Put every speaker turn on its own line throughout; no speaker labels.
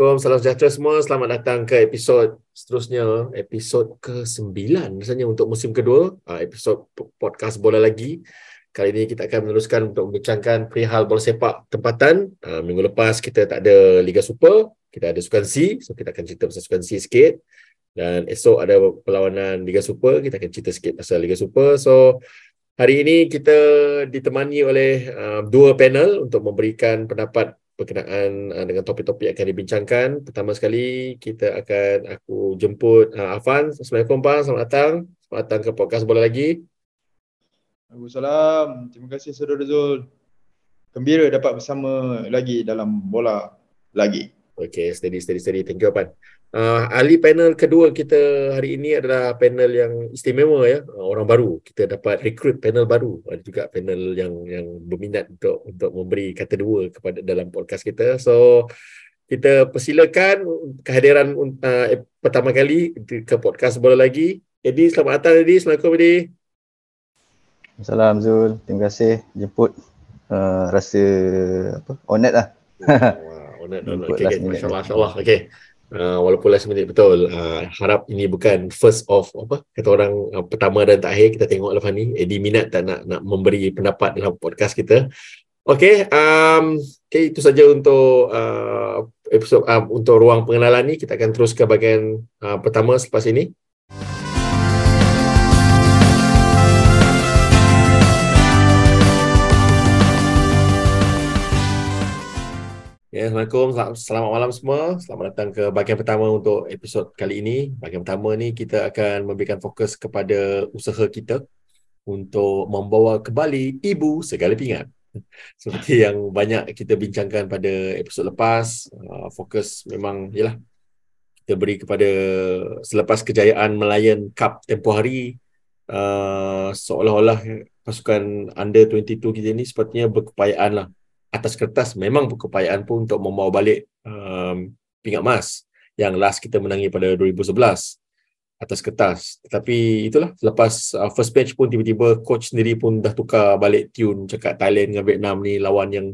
Assalamualaikum, salam sejahtera semua. Selamat datang ke episod seterusnya, episod ke-9 rasanya untuk musim kedua, uh, episod podcast bola lagi. Kali ini kita akan meneruskan untuk membincangkan perihal bola sepak tempatan. Uh, minggu lepas kita tak ada Liga Super, kita ada Sukan C, so kita akan cerita pasal Sukan C sikit. Dan esok ada perlawanan Liga Super, kita akan cerita sikit pasal Liga Super. So, hari ini kita ditemani oleh uh, dua panel untuk memberikan pendapat berkenaan uh, dengan topik-topik yang akan dibincangkan. Pertama sekali kita akan aku jemput uh, Afan. Assalamualaikum Pak, selamat datang. Selamat datang ke podcast Bola Lagi.
Waalaikumsalam. Terima kasih Saudara Zul. Gembira dapat bersama lagi dalam Bola Lagi.
Okay, steady, steady, steady. Thank you Afan. Uh, ahli panel kedua kita hari ini adalah panel yang istimewa ya, uh, orang baru. Kita dapat recruit panel baru. Ada juga panel yang yang berminat untuk untuk memberi kata dua kepada dalam podcast kita. So kita persilakan kehadiran uh, pertama kali ke podcast bola lagi. Edi, selamat datang Edi. Assalamualaikum Edi.
Assalamualaikum Zul. Terima kasih jemput. Uh, rasa apa? Honored lah.
wow, honored. Okay, okay. Masya-Allah, masya-Allah. Okay. Uh, walaupun last minute betul. Uh, harap ini bukan first of apa kata orang uh, pertama dan terakhir kita tengok lepas ni Eddie minat tak nak nak memberi pendapat dalam podcast kita. Okay, um, okay itu saja untuk uh, episod uh, untuk ruang pengenalan ni. Kita akan terus ke bahagian uh, pertama selepas ini Ya, Assalamualaikum, selamat malam semua. Selamat datang ke bahagian pertama untuk episod kali ini. Bahagian pertama ni kita akan memberikan fokus kepada usaha kita untuk membawa kembali ibu segala pingat. Seperti yang banyak kita bincangkan pada episod lepas, uh, fokus memang ialah kita beri kepada selepas kejayaan melayan Cup tempoh hari uh, seolah-olah pasukan under 22 kita ni sepatutnya berkepayaan lah atas kertas memang berkepayaan pun untuk membawa balik um, pingat emas yang last kita menangi pada 2011 atas kertas. Tetapi itulah selepas uh, first match pun tiba-tiba coach sendiri pun dah tukar balik tune cakap Thailand dengan Vietnam ni lawan yang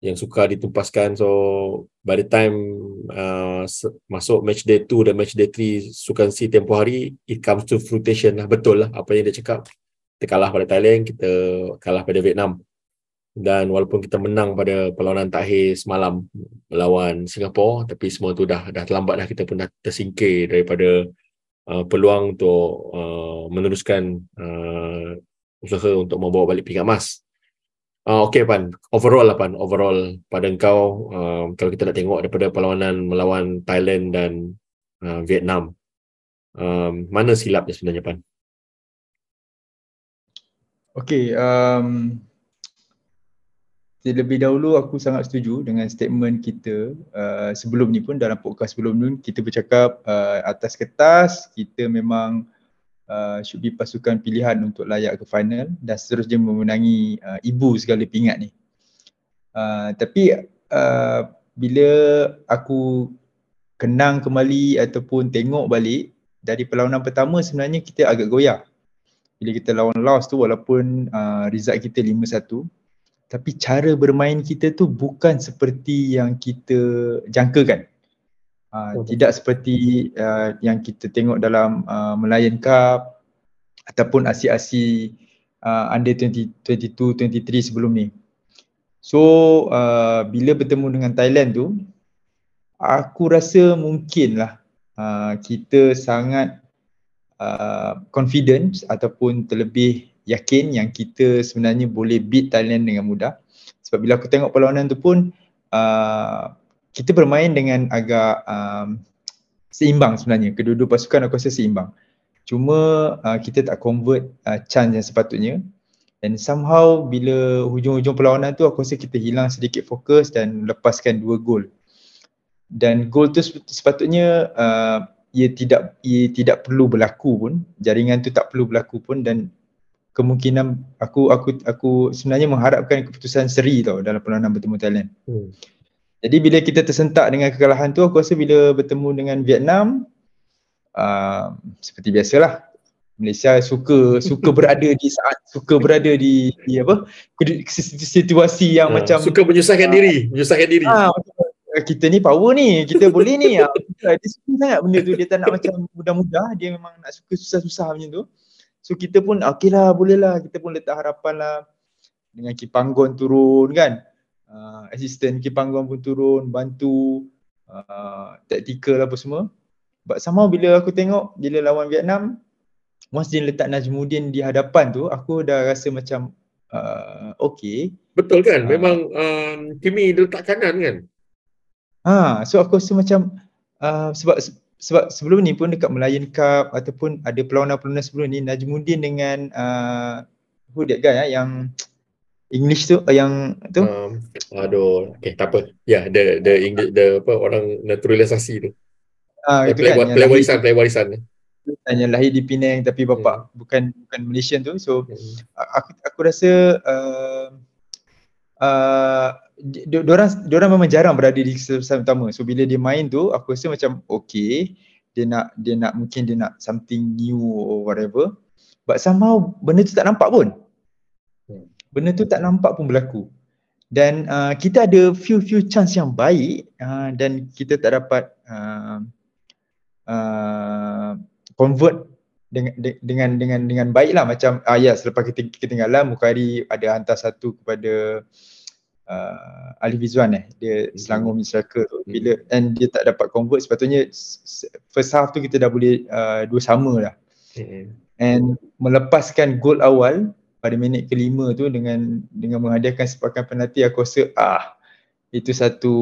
yang suka ditumpaskan. So by the time uh, masuk match day 2 dan match day 3 sukan si tempoh hari it comes to fruition lah betul lah apa yang dia cakap. Kita kalah pada Thailand, kita kalah pada Vietnam dan walaupun kita menang pada perlawanan terakhir semalam melawan Singapura tapi semua tu dah dah terlambat dah kita pun dah tersingkir daripada uh, peluang untuk uh, meneruskan uh, usaha untuk membawa balik pingat emas. Uh, okay Pan, overall lah Pan, overall pada engkau uh, kalau kita nak tengok daripada perlawanan melawan Thailand dan uh, Vietnam um, mana silapnya sebenarnya Pan?
Okay, um, terlebih dahulu aku sangat setuju dengan statement kita uh, sebelum ni pun dalam podcast sebelum ni kita bercakap uh, atas kertas kita memang uh, should be pasukan pilihan untuk layak ke final dan seterusnya memenangi uh, ibu segala pingat ni. Uh, tapi uh, bila aku kenang kembali ataupun tengok balik dari perlawanan pertama sebenarnya kita agak goyah. Bila kita lawan Laos tu walaupun uh, result kita 5-1 tapi cara bermain kita tu bukan seperti yang kita jangkakan. Uh, tidak seperti uh, yang kita tengok dalam uh, Melayan Cup ataupun Asia-Asia uh, under 20, 22, 23 sebelum ni. So uh, bila bertemu dengan Thailand tu, aku rasa mungkinlah uh, kita sangat uh, confident ataupun terlebih yakin yang kita sebenarnya boleh beat Thailand dengan mudah. Sebab bila aku tengok perlawanan tu pun uh, kita bermain dengan agak um, seimbang sebenarnya. Kedua-dua pasukan aku rasa seimbang. Cuma uh, kita tak convert uh, chance yang sepatutnya. And somehow bila hujung-hujung perlawanan tu aku rasa kita hilang sedikit fokus dan lepaskan dua gol. Dan gol tu sepatutnya uh, ia tidak ia tidak perlu berlaku pun. Jaringan tu tak perlu berlaku pun dan kemungkinan aku aku aku sebenarnya mengharapkan keputusan seri tau dalam perlawanan bertemu Thailand. Hmm. Jadi bila kita tersentak dengan kekalahan tu aku rasa bila bertemu dengan Vietnam uh, seperti biasalah Malaysia suka suka berada di saat suka berada di, di apa situasi yang uh, macam
suka menyusahkan uh, diri menyusahkan diri. Uh,
kita ni power ni, kita boleh ni. Ah, dia suka sangat benda tu, dia tak nak macam mudah-mudah, dia memang nak suka susah-susah macam tu. So kita pun okey lah, boleh lah, kita pun letak harapan lah dengan Kipanggon turun kan. Uh, assistant Kipanggon pun turun, bantu uh, taktikal apa semua. But somehow bila aku tengok, bila lawan Vietnam, once dia letak Najmuddin di hadapan tu, aku dah rasa macam uh, okay.
Betul kan? Uh, Memang um, Kimi dia letak kanan kan?
Ha, so aku rasa macam uh, sebab sebab sebelum ni pun dekat Melayan Cup ataupun ada perlawanan-perlawanan sebelum ni Najmuddin dengan uh, who that guy uh, yang English tu uh, yang tu? Um,
aduh okay tak apa. Ya yeah, the the English the apa orang naturalisasi tu.
Ah uh, itu play,
kan play warisan play warisan.
yang lahir di Penang tapi bapa hmm. bukan bukan Malaysian tu. So hmm. aku aku rasa uh, uh, diorang diorang memang jarang berada di keseluruhan utama. So bila dia main tu aku rasa macam okay dia nak dia nak mungkin dia nak something new or whatever. But somehow benda tu tak nampak pun. Hmm. Benda tu tak nampak pun berlaku. Dan uh, kita ada few few chance yang baik uh, dan kita tak dapat uh, uh, convert dengan dengan dengan dengan baiklah macam ah ya selepas kita ketinggalan Mukari ada hantar satu kepada uh, Ali Vizwan eh dia hmm. Selangor Misraka tu hmm. bila and dia tak dapat convert sepatutnya first half tu kita dah boleh uh, dua sama lah hmm. and melepaskan gol awal pada minit kelima tu dengan dengan menghadiahkan sepakan penalti aku rasa ah itu satu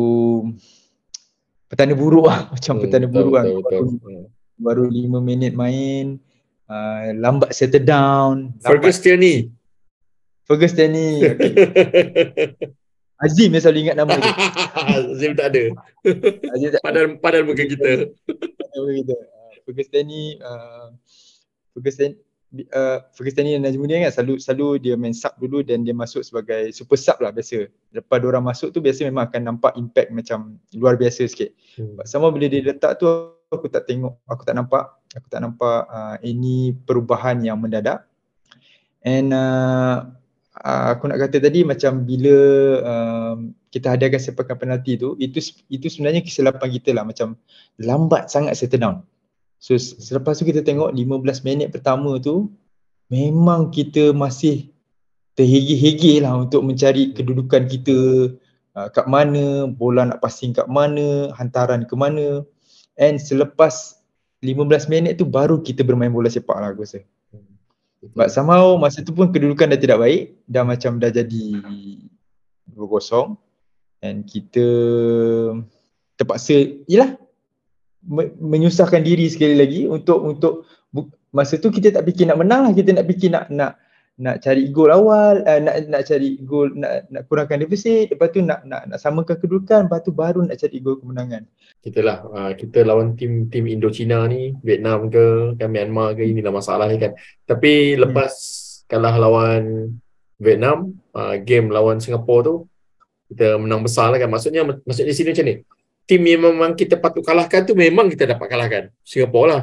petanda buruk lah macam hmm, petanda buruk lah baru, baru lima minit main uh, lambat settle down
Ferguson ni
Ferguson ni okay. Azim yang selalu ingat nama dia.
Azim tak ada. Azim tak bukan kita. Padahal
bukan kita. Ferguson ni, uh, Ferguson, uh, Ferguson ni dan kan selalu, selalu dia main sub dulu dan dia masuk sebagai super sub lah biasa. Lepas dia orang masuk tu biasa memang akan nampak impact macam luar biasa sikit. Hmm. Sama bila dia letak tu aku tak tengok, aku tak nampak, aku tak nampak uh, ini perubahan yang mendadak. And uh, uh, aku nak kata tadi macam bila um, kita hadiahkan sepakan penalti tu itu itu sebenarnya kesilapan kita lah macam lambat sangat settle down. So selepas tu kita tengok 15 minit pertama tu memang kita masih terhegi-hegi lah untuk mencari kedudukan kita uh, kat mana, bola nak passing kat mana, hantaran ke mana. And selepas 15 minit tu baru kita bermain bola sepak lah aku rasa. But somehow masa tu pun kedudukan dah tidak baik Dah macam dah jadi 2-0 And kita terpaksa Yelah Menyusahkan diri sekali lagi Untuk untuk Masa tu kita tak fikir nak menang lah Kita nak fikir nak nak nak cari gol awal uh, nak nak cari gol nak nak kurangkan defisit lepas tu nak nak nak samakan kedudukan lepas tu baru nak cari gol kemenangan.
Kita lah uh, kita lawan tim tim Indochina ni Vietnam ke kan Myanmar ke inilah masalah ni kan. Tapi lepas hmm. kalah lawan Vietnam uh, game lawan Singapura tu kita menang besar lah kan. Maksudnya maksudnya sini macam ni. Tim yang memang kita patut kalahkan tu memang kita dapat kalahkan. Singapura lah.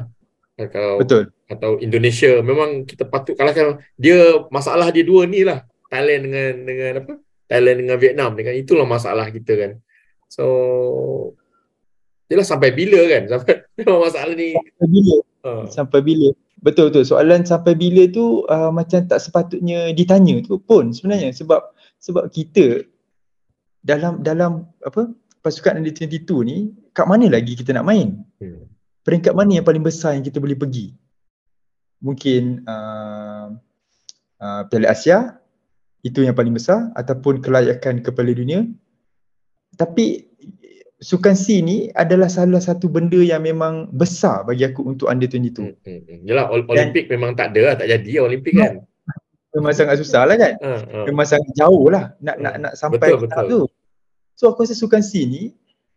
Atau Betul. Atau Indonesia memang kita patut kalahkan dia masalah dia dua ni lah. Thailand dengan dengan apa? Thailand dengan Vietnam. Dengan itulah masalah kita kan. So jelas sampai bila kan? Sampai masalah ni.
Sampai bila? Uh. sampai bila? Betul betul. Soalan sampai bila tu uh, macam tak sepatutnya ditanya tu pun sebenarnya. Sebab sebab kita dalam dalam apa pasukan under 22 ni kat mana lagi kita nak main? Hmm. Peringkat mana yang paling besar yang kita boleh pergi? Mungkin uh, uh, Piala Asia itu yang paling besar ataupun kelayakan kepala dunia. Tapi sukan C ni adalah salah satu benda yang memang besar bagi aku untuk under 22. Hmm,
hmm, hmm. Yalah Olimpik memang tak ada lah, tak jadi Olimpik kan.
Memang sangat susah lah kan. Uh, uh. Memang sangat jauh lah nak, uh. nak, nak sampai betul, betul. tu. So aku rasa sukan C ni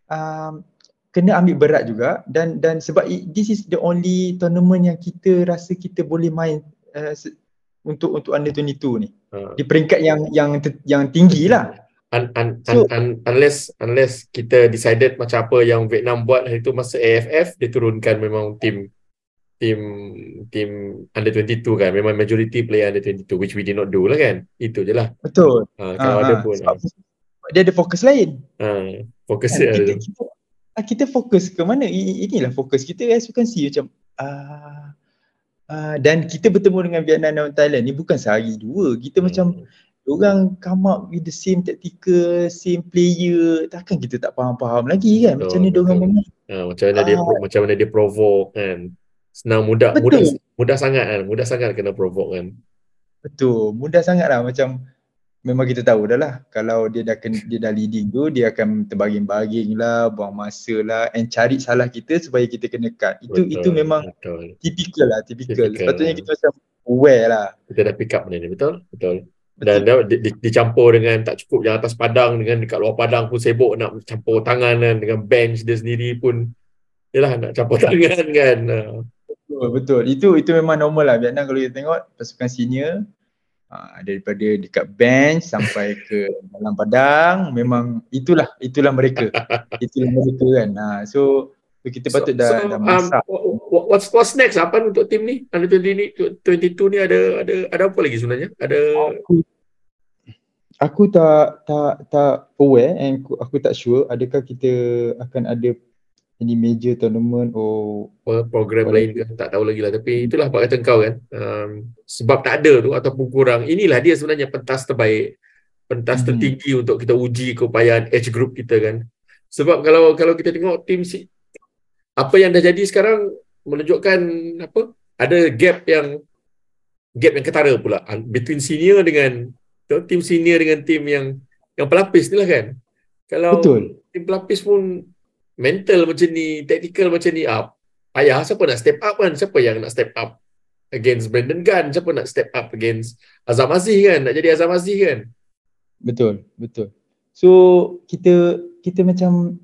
um, kena ambil berat juga dan dan sebab this is the only tournament yang kita rasa kita boleh main uh, untuk untuk under 22 ni. Uh. Di peringkat yang yang yang tinggi lah.
Un, un, so, un, unless unless kita decided macam apa yang Vietnam buat hari tu masa AFF dia turunkan memang tim tim tim under 22 kan memang majority player under 22 which we did not do lah kan itu je lah
betul
uh, kalau uh, ada pun
sebab, dia ada fokus lain.
Ha, fokus
Kan?
dia
Kita, ah, kita fokus ke mana? Inilah fokus kita as you can see macam ah ah, dan kita bertemu dengan Vietnam dan Thailand ni bukan sehari dua. Kita macam orang come up with the same tactical, same player. Takkan kita tak faham-faham lagi kan macam
Betul,
ni orang
betul.
main.
Ha, macam mana dia
Ah.
macam mana dia provoke kan. Senang mudah
Betul.
mudah mudah sangat kan. Mudah sangat kena provoke kan.
Betul. Mudah sangat lah macam memang kita tahu dah lah kalau dia dah dia dah leading tu dia akan terbaring-baring lah, buang masa lah and cari salah kita supaya kita kena cut. Itu
Betul,
itu memang
betul.
typical lah, typical.
Typical,
Sepatutnya kita macam aware lah.
Kita dah pick up benda ni betul? Betul. Dan dia, di, di, dicampur dengan tak cukup yang atas padang dengan dekat luar padang pun sibuk nak campur tangan kan dengan bench dia sendiri pun Yalah nak campur tangan kan.
Betul, betul. Itu itu memang normal lah Vietnam kalau kita tengok pasukan senior uh, daripada dekat bench sampai ke dalam padang memang itulah itulah mereka. itulah mereka kan. Uh, so, so kita patut dah, dah masak.
um, wha- what's what's next apa untuk tim ni? Under 20 ni 22 ni ada ada ada apa lagi sebenarnya? Ada
aku aku tak tak tak aware and aku, aku tak sure adakah kita akan ada any major tournament or
apa program
Boleh.
lain ke? Tak tahu lagi lah. Tapi itulah apa kata kau kan. Um, sebab tak ada tu ataupun kurang. Inilah dia sebenarnya pentas terbaik. Pentas
Mhm.
tertinggi untuk kita uji keupayaan age group kita kan. Sebab kalau kalau kita tengok tim si apa yang dah jadi sekarang menunjukkan apa? Ada gap yang gap yang ketara pula. An- between senior dengan tu, tim senior dengan tim yang yang pelapis ni lah kan. Kalau
betul.
tim pelapis pun mental macam ni, tactical macam ni up. Payah siapa nak step up kan? Siapa yang nak step up against Brandon Gunn? Siapa nak step up against Azam Aziz kan? Nak jadi Azam Aziz kan?
betul betul so kita kita macam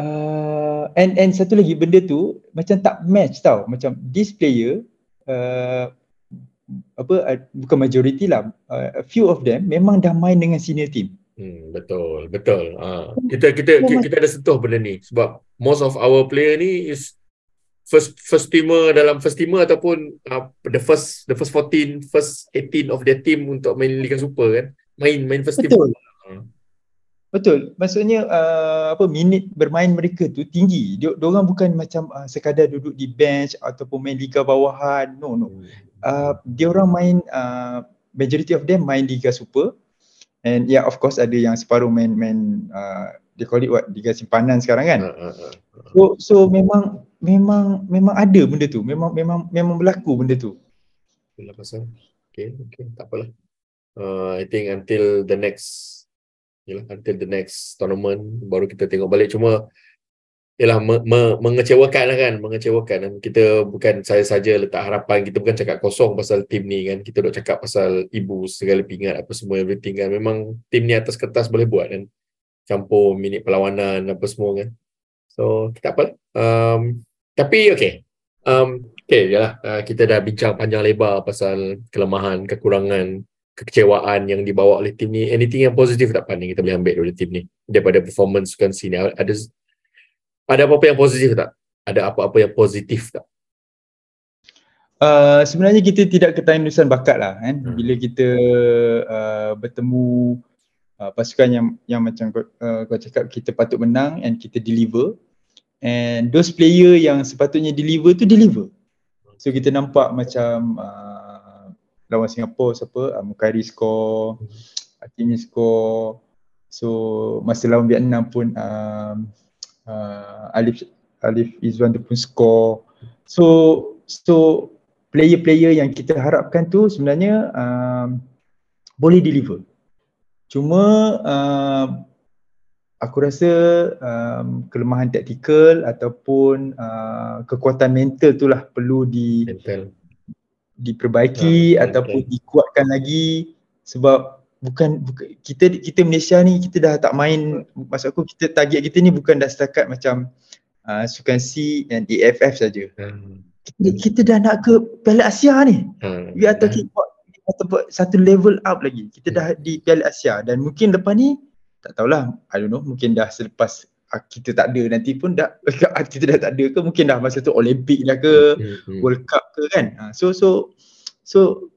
uh, and and satu lagi benda tu macam tak match tau macam this player uh, apa uh, bukan majority lah uh, a few of them memang dah main dengan senior team
Hmm, betul, betul. Ha. Kita kita kita, kita ada sentuh benda ni sebab most of our player ni is first first teamer dalam first teamer ataupun uh, the first the first 14, first 18 of their team untuk main Liga Super kan. Main main first team.
betul
Hmm.
Betul. Maksudnya uh, apa minit bermain mereka tu tinggi. Dia orang bukan macam uh, sekadar duduk di bench ataupun main liga bawahan. No, no. Uh, dia orang main uh, majority of them main liga super. And yeah of course ada yang separuh main main uh, they call it what liga simpanan sekarang kan.
Ha, ha, ha.
So so memang memang memang ada benda tu. Memang memang memang berlaku benda tu.
Itulah pasal. Okay, okay, tak apalah. Uh, I think until the next yalah, until the next tournament baru kita tengok balik cuma yalah me, me, mengecewakan lah kan mengecewakan. Dan kita bukan saya saja letak harapan kita bukan cakap kosong pasal tim ni kan. Kita duk cakap pasal ibu segala pingat apa semua everything kan. Memang tim ni atas kertas boleh buat kan. Campur minit perlawanan apa semua kan. So kita apa um, tapi okay. Um, okay yalah. Uh, kita dah bincang panjang lebar pasal kelemahan kekurangan kekecewaan yang dibawa oleh tim ni. Anything yang positif tak pandang kita boleh ambil dari tim ni. Daripada performance sukan sini ada ada apa-apa yang positif tak? Ada apa-apa yang positif tak?
Uh, sebenarnya kita tidak ketandusan bakat lah kan?
Hmm.
bila kita uh, bertemu uh, pasukan yang yang macam kau, uh, kau cakap kita patut menang and kita deliver. And those player yang sepatutnya deliver tu deliver. So kita nampak macam uh, lawan Singapura siapa? Uh, Mukairi score Hakimi score. So masa lawan Vietnam pun um, uh, Alif Alif Izwan tu pun score so so player-player yang kita harapkan tu sebenarnya um, boleh deliver. Cuma um, aku rasa um, kelemahan taktikal ataupun uh, kekuatan mental tu lah perlu di
mental
diperbaiki
Ah,
ataupun
betul.
dikuatkan lagi sebab bukan, bukan kita kita Malaysia ni kita dah tak main maksud aku kita target kita ni bukan dah setakat macam uh, Sukan C dan AFF saja.
hmm.
Kita, kita dah nak ke Piala Asia ni.
ha.
We are talking about, about satu level up lagi. Kita dah di Piala Asia dan mungkin lepas ni tak tahulah, I don't know, mungkin dah selepas ah, kita tak ada nanti pun dah kita dah tak ada ke mungkin dah masa tu Olimpik dah ke,
Hmm, hmm.
World Cup ke kan. Ha, so so so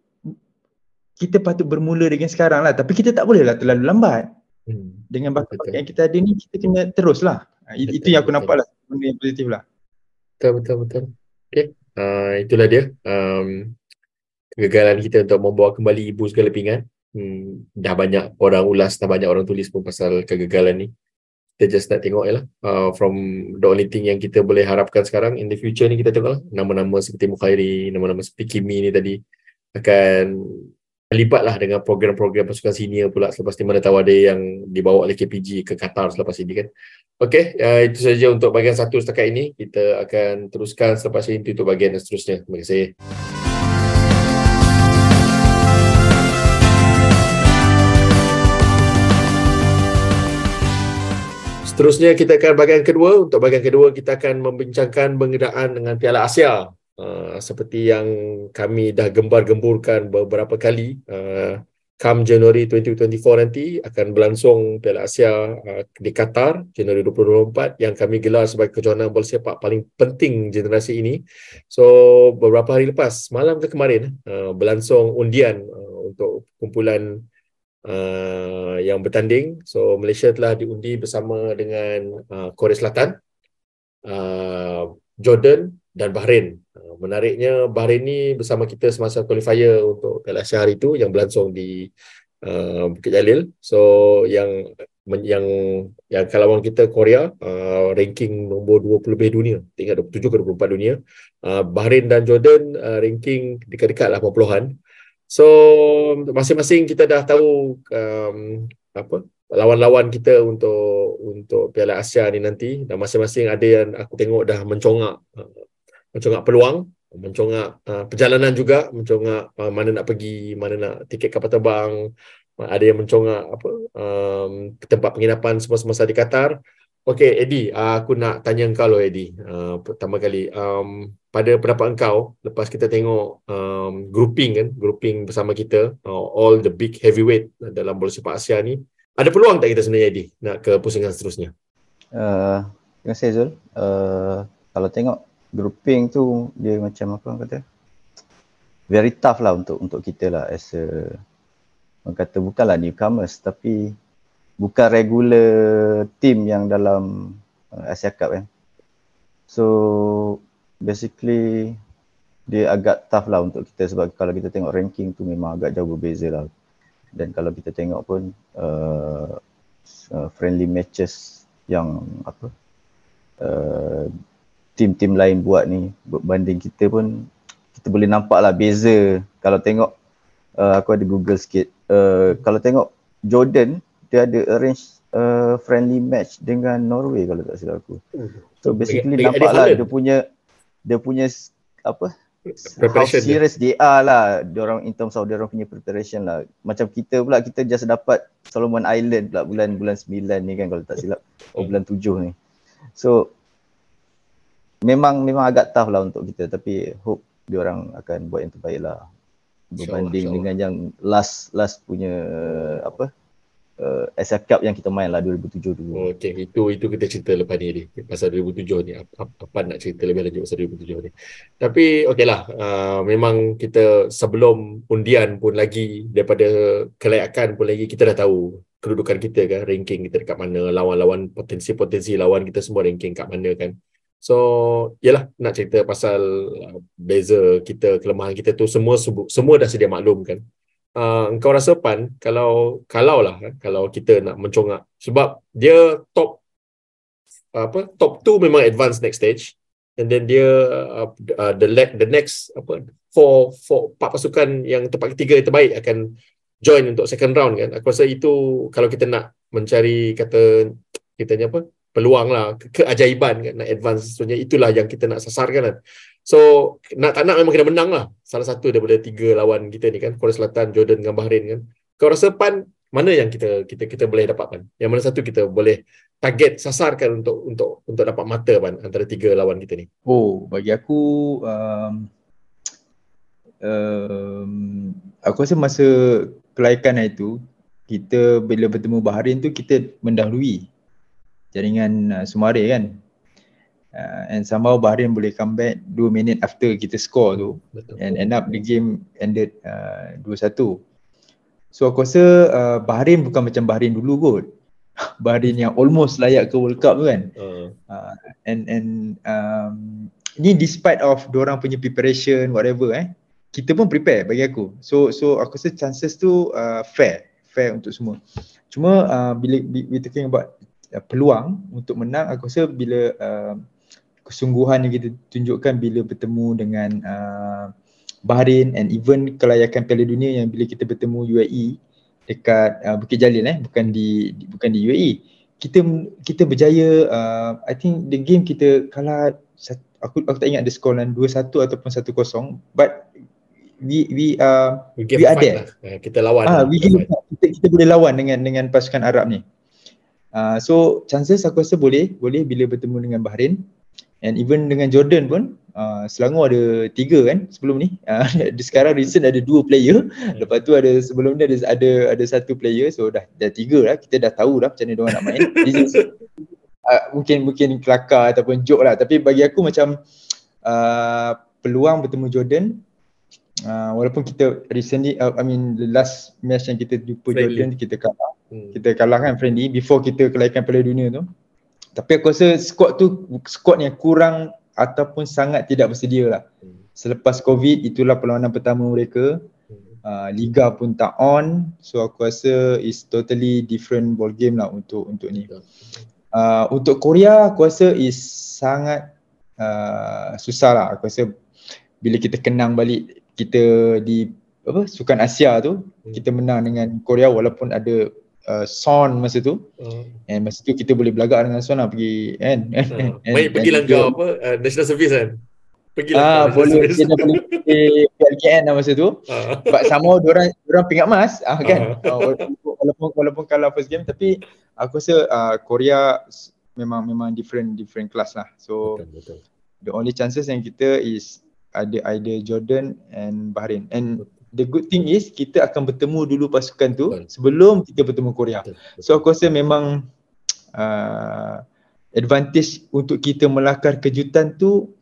kita patut bermula dengan sekarang lah tapi kita tak boleh lah terlalu lambat.
Hmm.
Dengan bakat
Betul.
yang kita ada ni kita kena teruslah. Ha, it- Itu
Betul,
yang aku
betul.
nampak lah benda yang positif lah.
Betul, betul, betul. Okay. Uh, itulah dia. Um, kegagalan kita untuk membawa kembali ibu segala pinggan. Hmm, dah banyak orang ulas, dah banyak orang tulis pun pasal kegagalan ni. Kita just nak tengok je lah. Uh, from the only thing yang kita boleh harapkan sekarang, in the future ni kita tengok lah. Nama-nama seperti Mukhairi, nama-nama seperti Kimi ni tadi akan terlibat lah dengan program-program pasukan senior pula selepas ni mana tahu ada yang dibawa oleh KPG ke Qatar selepas ini kan. Okey, uh, itu saja untuk bahagian satu setakat ini. Kita akan teruskan selepas ini untuk bahagian seterusnya. Terima kasih. Seterusnya kita akan bahagian kedua. Untuk bahagian kedua kita akan membincangkan pengendaan dengan Piala Asia. Uh, seperti yang kami dah gembar-gemburkan beberapa kali. Uh, come Januari 2024 nanti akan berlangsung Piala Asia uh, di Qatar Januari 2024 yang kami gelar sebagai kejohanan bola sepak paling penting generasi ini. So beberapa hari lepas, malam ke kemarin uh, berlangsung undian uh, untuk kumpulan uh, yang bertanding. So Malaysia telah diundi bersama dengan uh, Korea Selatan, uh, Jordan dan Bahrain. Uh, menariknya Bahrain ni bersama kita semasa qualifier untuk Piala Asia hari itu yang berlangsung di uh, Bukit Jalil. So yang yang yang kalauan kita Korea uh, ranking nombor 20 lebih dunia, tinggal 27 ke 24 dunia. Uh, Bahrain dan Jordan uh, ranking dekat-dekat 80-an. So masing-masing kita dah tahu um, apa lawan-lawan kita untuk untuk Piala Asia ni nanti dan masing-masing ada yang aku tengok dah mencongak uh, mencongak peluang, mencongak uh, perjalanan juga, mencongak uh, mana nak pergi, mana nak tiket kapal terbang, uh, ada yang mencongak apa um, tempat penginapan semasa-masa di Qatar. Okey, Eddie, uh, aku nak tanya engkau loh Eddie. Uh, pertama kali, um, pada pendapat engkau lepas kita tengok um, grouping kan, grouping bersama kita, uh, all the big heavyweight dalam bola sepak Asia ni, ada peluang tak kita sebenarnya Eddie nak ke pusingan seterusnya?
Uh, terima kasih Zul. Uh, kalau tengok grouping tu dia macam apa orang kata? Very tough lah untuk untuk kita lah as a orang kata bukanlah newcomers tapi bukan regular team yang dalam uh, Asia Cup kan. So basically dia agak tough lah untuk kita sebab kalau kita tengok ranking tu memang agak jauh berbeza lah. Dan kalau kita tengok pun uh, uh, friendly matches yang apa uh, tim-tim lain buat ni berbanding kita pun kita boleh nampak lah beza. Kalau tengok uh, aku ada google sikit. Uh, kalau tengok Jordan dia ada arrange uh, friendly match dengan Norway kalau tak silap aku. So basically
Dengan- dengan
nampak lah dia punya dia punya apa? How
Preparation dia.
serious they are lah. Orang in terms of orang punya preparation lah. Macam kita pula kita just dapat Solomon Island pula bulan bulan 9 ni kan kalau tak silap. Oh bulan 7 ni. So memang memang agak tough lah untuk kita tapi hope dia orang akan buat yang terbaik lah berbanding
InsyaAllah,
dengan yang last last punya apa uh, Asia Cup yang kita main lah 2007 dulu.
Oh, Okey, itu itu kita cerita lepas ni ni pasal 2007 ni apa, apa nak cerita lebih lanjut pasal 2007 ni. Tapi okeylah, uh, memang kita sebelum undian pun lagi daripada kelayakan pun lagi kita dah tahu kedudukan kita kan, ranking kita dekat mana, lawan-lawan potensi-potensi lawan kita semua ranking kat mana kan. So, yalah nak cerita pasal uh, beza kita, kelemahan kita tu semua semua dah sedia maklum kan. Uh, engkau rasa pan kalau kalau lah eh, kalau kita nak mencongak sebab dia top apa top 2 memang advance next stage and then dia uh, uh, the leg the next apa four four empat pasukan yang tempat ketiga yang terbaik akan join untuk second round kan aku rasa itu kalau kita nak mencari kata kitanya apa peluang lah ke- keajaiban kan nak advance sebenarnya itulah yang kita nak sasarkan kan. So nak tak nak memang kena menang lah. Salah satu daripada tiga lawan kita ni kan Korea Selatan Jordan dengan Bahrain kan. Kau rasa pan mana yang kita kita kita boleh dapatkan yang mana satu kita boleh target sasarkan untuk untuk untuk dapat mata pan antara tiga lawan kita ni?
Oh, bagi aku um, um, aku rasa masa kelayakan hari tu kita bila bertemu Bahrain tu kita mendahului jaringan uh, Sumare kan. Uh, and somehow Bahrain boleh come back 2 minit after kita score tu
betul
and end up the game ended uh, 2-1. So aku rasa uh, Bahrain bukan macam Bahrain dulu kot. Bahrain yang almost layak ke World Cup tu kan.
Uh,
Uh, and and um, ni despite of orang punya preparation whatever eh kita pun prepare bagi aku. So so aku rasa chances tu uh, fair, fair untuk semua. Cuma uh, bila we talking about uh, peluang untuk menang aku rasa bila uh, kesungguhan yang kita tunjukkan bila bertemu dengan uh, Bahrain and even kelayakan Piala Dunia yang bila kita bertemu UAE dekat uh, Bukit Jalil eh bukan di, di bukan di UAE kita kita berjaya uh, I think the game kita kalah aku aku tak ingat the score dan 2-1 ataupun 1-0 but we we uh,
we,
we are there.
Lah. Kita lawan.
Ah, we give kita, kita boleh lawan dengan dengan pasukan Arab ni. Uh, so chances aku rasa boleh boleh bila bertemu dengan Bahrain. And even dengan Jordan pun uh, Selangor ada tiga kan sebelum ni. Uh, sekarang recent ada dua player. Hmm. lepas tu ada sebelum ni ada ada ada satu player. So dah dah tiga lah. Kita dah tahu dah macam mana dia nak main. Uh, mungkin mungkin kelakar ataupun joke lah. Tapi bagi aku macam uh, peluang bertemu Jordan uh, walaupun kita recently uh, I mean the last match yang kita jumpa friendly. Jordan kita kalah hmm. kita kalah kan friendly before kita kelaikan Piala Dunia tu tapi aku rasa squad tu squad yang kurang ataupun sangat tidak bersedia lah. Hmm. Selepas COVID itulah perlawanan pertama mereka. Uh, Liga pun tak on. So aku rasa is totally different ball game lah untuk untuk ni. Uh, untuk Korea aku rasa is sangat uh, susah lah. Aku rasa bila kita kenang balik kita di apa Sukan Asia tu hmm. kita menang dengan Korea walaupun ada uh, Son masa tu uh. and masa tu kita boleh belagak dengan Son lah pergi kan
uh. main pergi kau apa uh, national service kan
pergi lah ah, boleh dia dah boleh pergi PLKN lah masa tu uh. sebab sama orang orang pingat emas ah, kan uh. uh, walaupun walaupun kalah first game tapi aku rasa uh, Korea memang memang different different class lah so betul, betul. the only chances yang kita is ada either Jordan and Bahrain and the good thing is kita akan bertemu dulu pasukan tu Betul. sebelum kita bertemu Korea. Betul. So aku rasa memang uh, advantage untuk kita melakar kejutan tu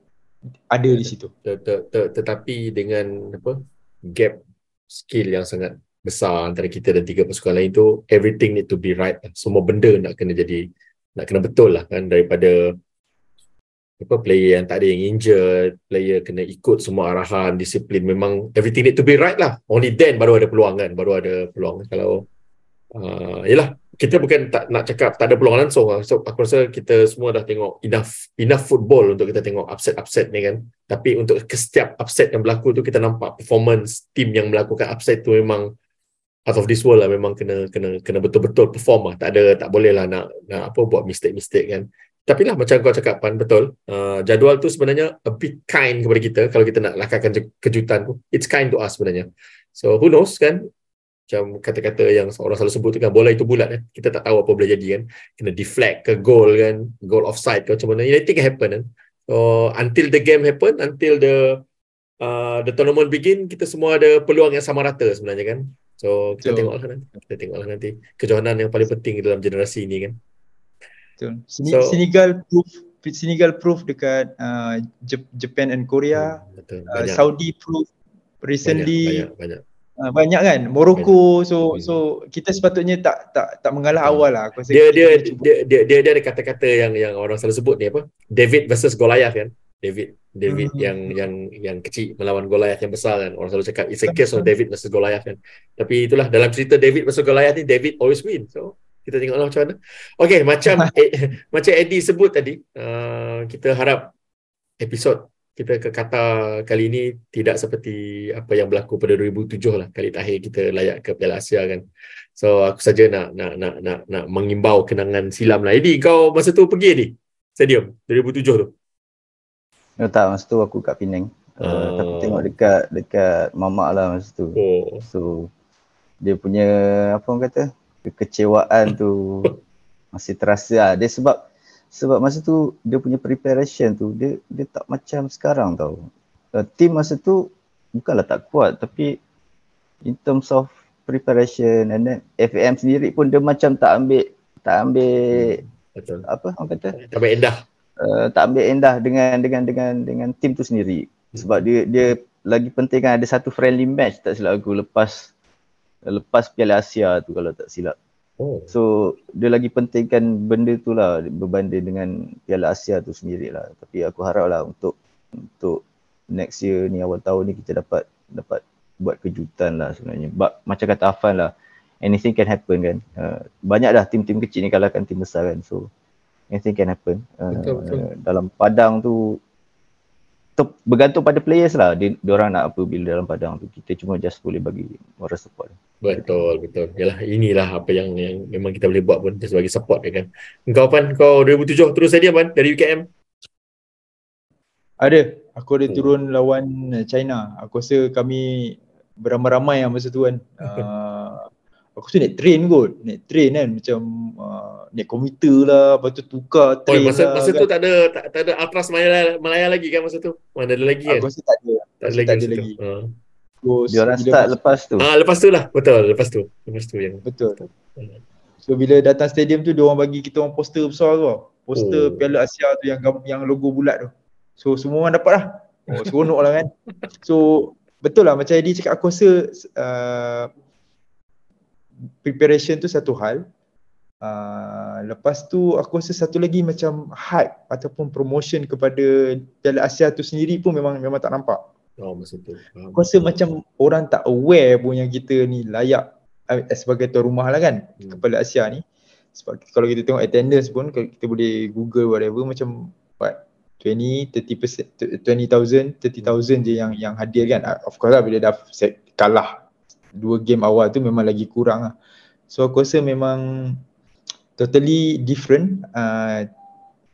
ada di situ.
Tetapi dengan apa gap skill yang sangat besar antara kita dan tiga pasukan lain tu everything need to be right. Semua benda nak kena jadi nak kena betul lah kan daripada apa player yang tak ada yang injured, player kena ikut semua arahan, disiplin memang everything need to be right lah. Only then baru ada peluang kan, baru ada peluang. Kalau uh, yalah, kita bukan tak nak cakap tak ada peluang langsung lah. So aku rasa kita semua dah tengok enough enough football untuk kita tengok upset-upset ni kan. Tapi untuk setiap upset yang berlaku tu kita nampak performance team yang melakukan upset tu memang out of this world lah memang kena kena kena betul-betul perform lah. Tak ada tak boleh lah nak nak apa buat mistake-mistake kan tapi lah macam kau cakap Pan, betul. Uh, jadual tu sebenarnya a bit kind kepada kita kalau kita nak lakarkan kejutan tu. It's kind to us sebenarnya. So who knows kan? Macam kata-kata yang orang selalu sebut tu kan, bola itu bulat kan. Kita tak tahu apa boleh jadi kan. Kena deflect ke goal kan, goal offside ke macam mana. Anything can happen kan. So until the game happen, until the uh, the tournament begin, kita semua ada peluang yang sama rata sebenarnya kan. So kita so, tengoklah nanti. Kita tengoklah nanti. Kejohanan yang paling penting dalam generasi ini kan.
Betul. Sen- so, Senegal proof Senegal proof dekat uh, Japan and Korea. Hmm, betul. Uh, Saudi proof recently. Banyak, banyak, banyak. Uh, banyak kan Morocco banyak. so banyak. so kita sepatutnya tak tak tak mengalah hmm. awal lah aku
dia dia, dia dia dia dia ada kata-kata yang yang orang selalu sebut ni apa David versus Goliath kan David David hmm. yang yang yang kecil melawan Goliath yang besar kan orang selalu cakap it's a case of David versus Goliath kan tapi itulah dalam cerita David versus Goliath ni David always win so kita tengoklah macam mana. Okey, macam eh, macam Eddie sebut tadi, uh, kita harap episod kita ke kata kali ini tidak seperti apa yang berlaku pada 2007 lah kali terakhir kita layak ke Piala Asia kan. So aku saja nak nak nak nak nak mengimbau kenangan silam lah. Eddie, kau masa tu pergi ni stadium 2007 tu.
No, tak, masa tu aku kat Penang. Uh, uh, tapi tengok dekat dekat mamak lah masa tu. Oh. So dia punya apa orang kata kekecewaan tu masih terasa lah. Dia sebab sebab masa tu dia punya preparation tu dia dia tak macam sekarang tau. Uh, team masa tu bukanlah tak kuat tapi in terms of preparation and then FAM sendiri pun dia macam tak ambil tak ambil Betul. apa orang kata
tak ambil endah
uh, tak ambil endah dengan dengan dengan dengan team tu sendiri sebab dia dia lagi penting kan ada satu friendly match tak silap aku lepas lepas Piala Asia tu kalau tak silap.
Oh.
So dia lagi pentingkan benda tu lah berbanding dengan Piala Asia tu sendiri lah. Tapi aku harap lah untuk untuk next year ni awal tahun ni kita dapat dapat buat kejutan lah sebenarnya. But, macam kata Afan lah, anything can happen kan. Uh, banyak dah tim-tim kecil ni kalahkan tim besar kan. So anything can happen. Uh,
Betul, betul.
dalam padang tu tu bergantung pada players lah. Dia, dia orang nak apa bila dalam padang tu. Kita cuma just boleh bagi moral support.
Betul, betul. Yalah, inilah apa yang, yang memang kita boleh buat pun sebagai support ya kan. Engkau Pan, kau 2007 terus saja Pan dari UKM.
Ada. Aku ada
Hmm.
turun lawan China. Aku rasa kami beramai-ramai lah masa tu kan. Uh, aku tu naik train kot. Naik train kan. Macam uh, naik komuter lah. Lepas tu tukar
Oh,
train
masa
lah.
masa
kan.
tu tak ada tak, tak ada Atlas Malaya, Malaya lagi kan masa tu? Mana ada lagi kan?
Aku rasa tak ada.
tak ada lagi.
tak ada
masa
lagi.
Ha.
So,
Dia orang start
masuk-
lepas tu.
Ah, lepas tu lah. Betul, lepas tu. Lepas tu yang
Betul.
Hmm.
So bila datang stadium tu dia orang bagi kita orang poster besar tu tau. Poster
Oh.
Piala Asia tu yang gam- yang logo bulat tu. So semua orang dapat lah. Oh seronok lah kan. So betul lah macam Eddie cakap aku rasa uh, preparation tu satu hal. Uh, lepas tu aku rasa satu lagi macam hype ataupun promotion kepada Piala Asia tu sendiri pun memang memang tak nampak.
oh masa tu. Faham.
Aku rasa macam orang tak aware pun yang kita ni layak eh, sebagai tuan rumah lah kan
Hmm.
kepala Asia ni sebab kalau kita tengok attendance pun kalau kita boleh google whatever macam what 20 30% 20,000 30,000 je yang yang hadir kan Ah, of course lah bila dah kalah dua game awal tu memang lagi kurang lah. So aku rasa memang totally different uh,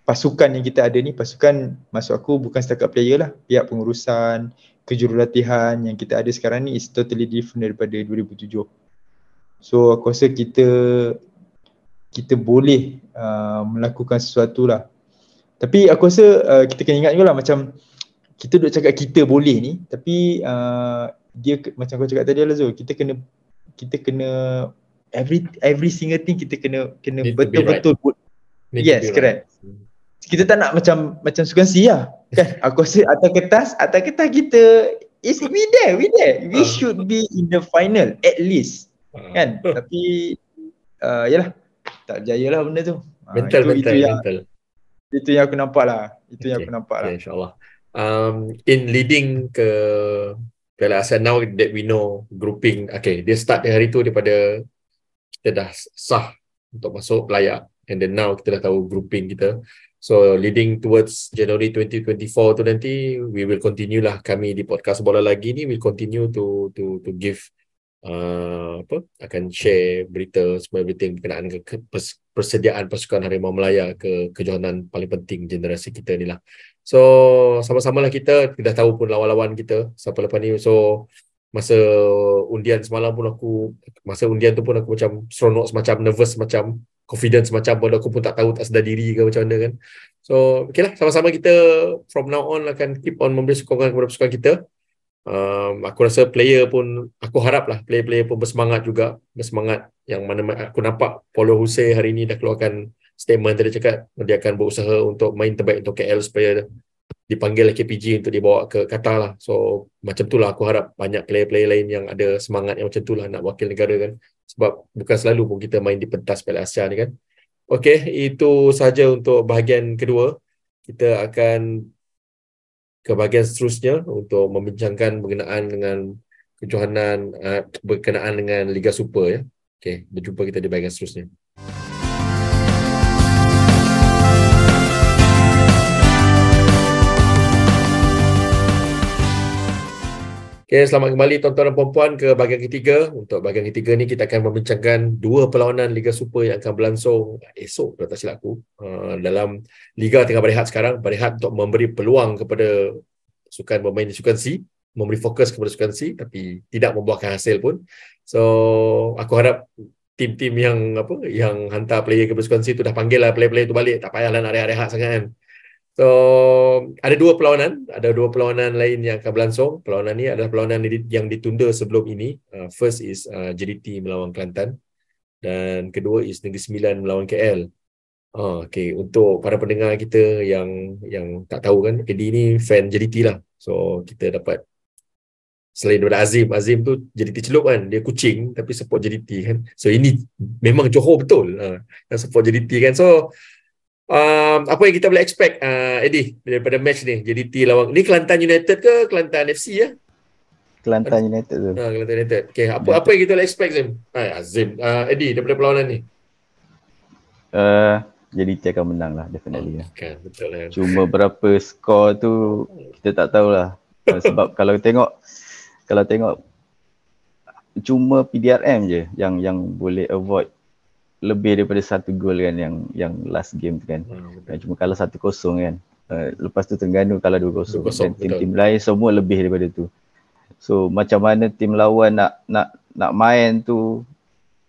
pasukan yang kita ada ni. Pasukan masuk aku bukan setakat player lah. Pihak pengurusan kejurulatihan yang kita ada sekarang ni is totally different daripada 2007 so aku rasa kita kita boleh uh, melakukan sesuatu lah. Tapi aku rasa uh, kita kena ingat juga lah macam kita duk cakap kita boleh ni tapi uh, dia macam kau cakap tadi lah Zul kita kena kita kena every every single thing kita kena kena betul-betul put
to
Yes,
be right.
correct. kita tak nak macam macam sukan si lah kan aku rasa atas kertas atas kertas kita is we there we there we
Ah.
should be in the final at least
Ah.
kan tapi uh, yalah tak berjaya lah benda tu Ah,
Mental,
itu,
mental,
itu yang
mental.
itu yang aku nampak lah itu yang
Okay.
aku nampak lah
Okay, insyaAllah. Um, in leading ke Piala Asia now that we know grouping, okay, dia start dari hari tu daripada kita dah sah untuk masuk layak and then now kita dah tahu grouping kita. So leading towards January 2024 tu nanti we will continue lah kami di podcast bola lagi ni will continue to to to give uh, apa akan share berita semua everything berkenaan ke, ke pers- persediaan pasukan Harimau Melaya ke kejohanan paling penting generasi kita ni lah. So sama-sama lah kita kita dah tahu pun lawan-lawan kita siapa lepas ni. So masa undian semalam pun aku masa undian tu pun aku macam seronok semacam nervous macam confidence macam pun aku pun tak tahu tak sedar diri ke macam mana kan. So okay lah sama-sama kita from now on akan keep on memberi sokongan kepada pasukan kita. Um, aku rasa player pun aku harap lah player-player pun bersemangat juga bersemangat yang mana aku nampak Paulo Jose hari ni dah keluarkan statement tadi cakap dia akan berusaha untuk main terbaik untuk KL supaya dipanggil KPG untuk dibawa ke Qatar lah. So macam tu lah aku harap banyak player-player lain yang ada semangat yang macam tu lah nak wakil negara kan. Sebab bukan selalu pun kita main di pentas Piala Asia ni kan. Okey, itu sahaja untuk bahagian kedua. Kita akan ke bahagian seterusnya untuk membincangkan berkenaan dengan kejohanan uh, berkenaan dengan Liga Super ya. Okey, berjumpa kita di bahagian seterusnya. Okay, selamat kembali tuan-tuan dan puan-puan ke bahagian ketiga. Untuk bahagian ketiga ni kita akan membincangkan dua perlawanan Liga Super yang akan berlangsung esok kalau tak silap aku. Uh, dalam Liga tengah berehat sekarang, berehat untuk memberi peluang kepada sukan bermain di sukan C, memberi fokus kepada sukan C tapi tidak membuahkan hasil pun. So, aku harap tim-tim yang apa yang hantar player ke sukan C tu dah panggil lah player-player tu balik. Tak payahlah nak rehat-rehat sangat kan. So, ada dua perlawanan, ada dua perlawanan lain yang akan berlangsung. Perlawanan ni adalah perlawanan yang ditunda sebelum ini. Uh, first is uh, JDT melawan Kelantan dan kedua is Negeri Sembilan melawan KL. Oh, okay. Untuk para pendengar kita yang yang tak tahu kan, Eddie ni fan JDT lah. So, kita dapat selain daripada Azim Azim tu JDT celup kan dia kucing tapi support JDT kan so ini memang Johor betul uh, yang support JDT kan so um, apa yang kita boleh expect uh, Eddie daripada match ni JDT lawan ni Kelantan United ke Kelantan FC ya
Kelantan United tu.
Ha, Kelantan United. Okay, apa apa yang kita boleh expect Zim? Ha, Azim, uh, Eddie daripada perlawanan ni.
Uh, JDT akan menang lah definitely.
Oh, kan, betul lah.
Cuma berapa skor tu kita tak tahulah. Sebab kalau tengok kalau tengok cuma PDRM je yang yang boleh avoid lebih daripada satu gol kan yang yang last game tu kan. Hmm, cuma kalau satu kosong kan. Uh, lepas tu Terengganu kalau dua kosong. Dan tim-tim lain semua lebih daripada tu. So macam mana tim lawan nak nak nak main tu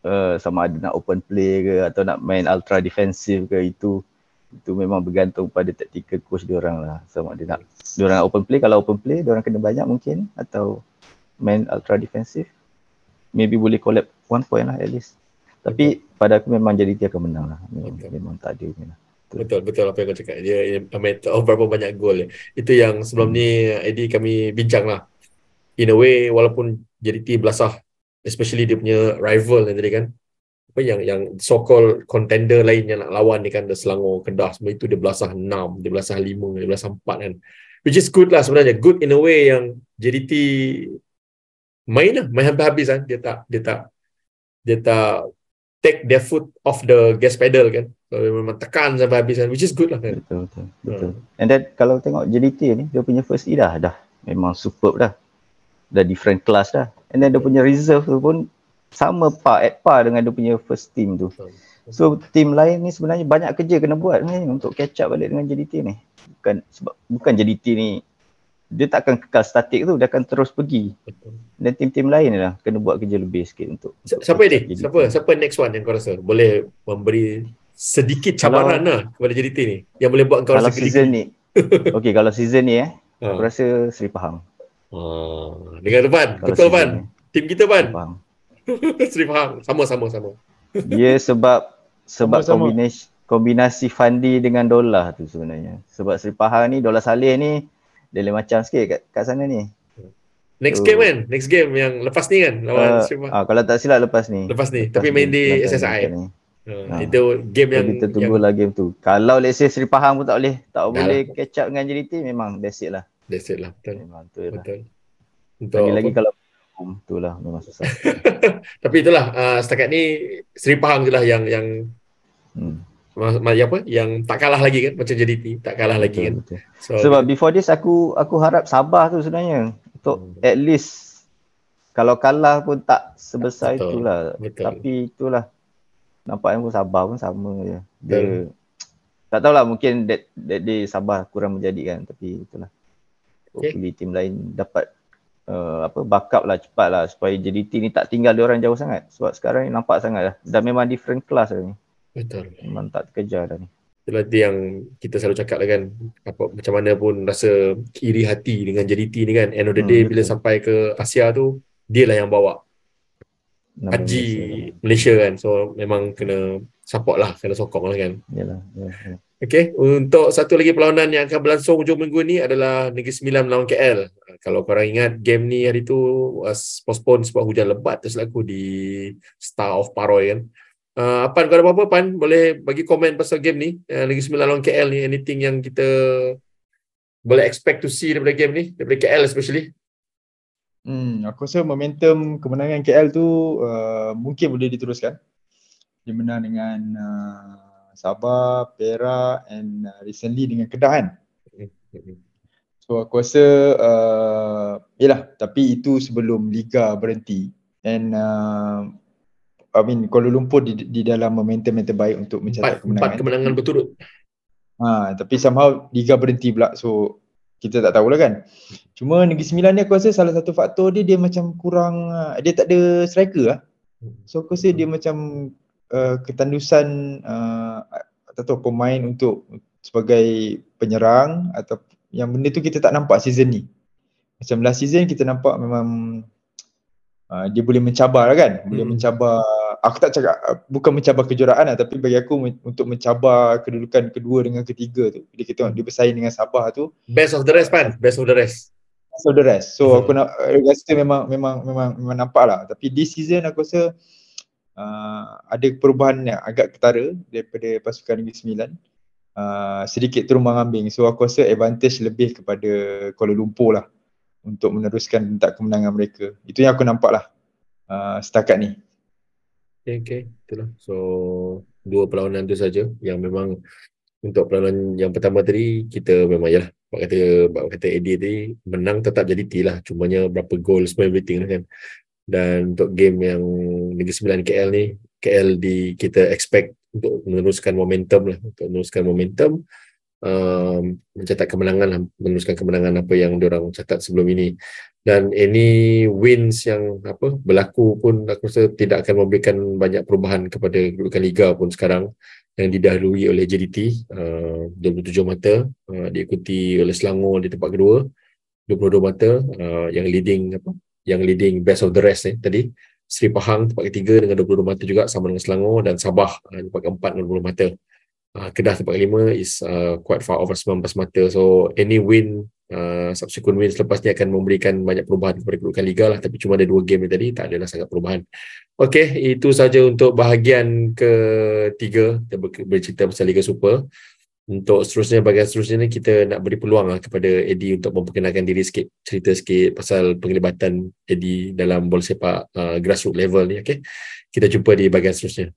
uh, sama ada nak open play ke atau nak main ultra defensive ke itu itu memang bergantung pada taktikal coach dia orang lah. Sama ada nak dia orang open play kalau open play dia orang kena banyak mungkin atau main ultra defensive maybe boleh collect one point lah at least. Tapi pada aku memang jadi dia akan menang lah. Memang, okay. memang tak ada. Memang.
Betul, betul apa yang kau cakap. Dia a matter of berapa banyak gol. Itu yang sebelum hmm. ni Eddie kami bincang lah. In a way, walaupun JDT belasah, especially dia punya rival yang tadi kan, apa yang yang so called contender lain yang nak lawan ni kan, the Selangor, Kedah, semua itu dia belasah 6, dia belasah 5, dia belasah 4 kan. Which is good lah sebenarnya. Good in a way yang JDT main lah, main habis-habis kan. Dia tak, dia tak, dia tak take their foot off the gas pedal kan. So, memang tekan sampai habis kan. Which is good lah kan.
Betul, betul. betul. Hmm. And then kalau tengok JDT ni, dia punya first E dah, dah memang superb dah. Dah different class dah. And then dia punya reserve tu pun sama par, at par dengan dia punya first team tu. So team lain ni sebenarnya banyak kerja kena buat ni untuk catch up balik dengan JDT ni. Bukan sebab bukan JDT ni dia tak akan kekal statik tu, dia akan terus pergi. Dan tim-tim lain lah kena buat kerja lebih sikit untuk.
Siapa ini? Siapa? Siapa next one yang kau rasa boleh memberi sedikit cabaran kalau, lah kepada JDT ni yang boleh buat kau
rasa Kalau season ni. okay, kalau season ni eh, ha. aku rasa Seri Pahang.
Ha. Dengan depan, betul Pan. Tim kita Pan. Seri Pahang. Sama sama sama.
Dia sebab sebab sama, kombinasi kombinasi Fandi dengan Dolah tu sebenarnya. Sebab Seri Pahang ni Dolah Saleh ni dia lain macam sikit kat, kat sana ni.
Next so, game kan? Next game yang lepas ni kan? Lawan
uh, ah, kalau tak silap lepas ni.
Lepas ni. Lepas Tapi main di SSI. Ni. Uh, itu game yang
kita tunggulah yang... game tu. Kalau let's say Seri Pahang pun tak boleh tak Dah boleh lah. catch up dengan JDT memang that's it lah.
That's it lah. Betul. Memang tu lah.
Betul. Untuk lagi kalau tu lah memang susah.
Tapi itulah uh, setakat ni Seri Pahang je lah yang yang hmm apa yang tak kalah lagi kan macam JDT tak kalah betul, lagi kan betul.
So, sebab before this aku aku harap Sabah tu sebenarnya untuk hmm. at least kalau kalah pun tak sebesar betul, itulah betul. tapi itulah nampaknya pun Sabah pun sama je dia betul. tak tahulah mungkin that, that day Sabah kurang menjadikan tapi itulah okay. hopefully tim lain dapat uh, apa backup lah cepat lah supaya JDT ni tak tinggal dia orang jauh sangat sebab sekarang ni nampak sangat lah dah memang different class lah ni
Betul.
Memang tak terkejar dah ni.
Itulah dia yang kita selalu cakap lah kan. Apa, macam mana pun rasa iri hati dengan JDT ni kan. End of the day hmm, bila sampai ke Asia tu, dia lah yang bawa. Haji Malaysia, Malaysia kan. So memang kena support lah. Kena sokong lah kan.
Yalah. yalah.
Okay. Untuk satu lagi perlawanan yang akan berlangsung hujung minggu ni adalah Negeri Sembilan melawan KL. Kalau korang ingat game ni hari tu was postpone sebab hujan lebat terselaku di Star of Paroy kan. Uh, Pan, kau ada apa-apa Pan? Boleh bagi komen pasal game ni. Uh, Lagi Sembilan lawan KL ni. Anything yang kita boleh expect to see daripada game ni? Daripada KL especially.
Hmm, aku rasa momentum kemenangan KL tu uh, mungkin boleh diteruskan. Dia menang dengan uh, Sabah, Perak and uh, recently dengan Kedah kan. So aku rasa uh, yelah tapi itu sebelum Liga berhenti. And uh, I mean Kuala Lumpur di, di dalam momentum yang terbaik untuk mencatat
empat, kemenangan. Empat kemenangan berturut.
Ha, tapi somehow Liga berhenti pula. So kita tak tahulah kan. Cuma Negeri Sembilan ni aku rasa salah satu faktor dia dia macam kurang uh, dia tak ada striker lah. So aku rasa dia macam uh, ketandusan uh, tak tahu pemain untuk sebagai penyerang atau yang benda tu kita tak nampak season ni. Macam last season kita nampak memang uh, dia boleh mencabar lah kan. Boleh hmm. mencabar aku tak cakap uh, bukan mencabar kejuaraan lah tapi bagi aku untuk mencabar kedudukan kedua dengan ketiga tu. Bila kita dia bersaing dengan Sabah tu
best of the rest pan, best of the rest.
of the rest. So
Hmm.
aku nak rasa memang memang memang memang nampak lah. Tapi this season aku rasa uh, ada perubahan yang agak ketara daripada pasukan Negeri Sembilan. Uh, sedikit terumbang ambing. So aku rasa advantage lebih kepada Kuala Lumpur lah untuk meneruskan rentak kemenangan mereka. Itu yang aku nampak lah uh, setakat ni.
Okay. Itulah. So, dua perlawanan tu saja yang memang untuk perlawanan yang pertama tadi kita memang yalah Bak kata Bak kata Eddie tadi menang tetap jadi T lah cumanya berapa gol semua everything lah kan dan untuk game yang Negeri Sembilan KL ni KL di kita expect untuk meneruskan momentum lah untuk meneruskan momentum um, mencetak kemenangan meneruskan kemenangan apa yang diorang catat sebelum ini. Dan any wins yang apa berlaku pun aku rasa tidak akan memberikan banyak perubahan kepada kedudukan liga pun sekarang yang didahului oleh JDT uh, 27 mata uh, diikuti oleh Selangor di tempat kedua 22 mata uh, yang leading apa yang leading best of the rest ni tadi. Seri Pahang tempat ketiga dengan 22 mata juga sama dengan Selangor dan Sabah uh, tempat keempat dengan 20 mata uh, Kedah tempat kelima is uh, quite far over 19 mata so any win uh, subsequent wins lepas ni akan memberikan banyak perubahan kepada kedudukan liga lah tapi cuma ada dua game ni tadi tak adalah sangat perubahan Okey, itu saja untuk bahagian ketiga kita ber- bercerita pasal Liga Super. Untuk seterusnya, bahagian seterusnya ni kita nak beri peluang lah kepada Eddie untuk memperkenalkan diri sikit, cerita sikit pasal penglibatan Eddie dalam bola sepak uh, grassroots level ni. Okey, kita jumpa di bahagian seterusnya.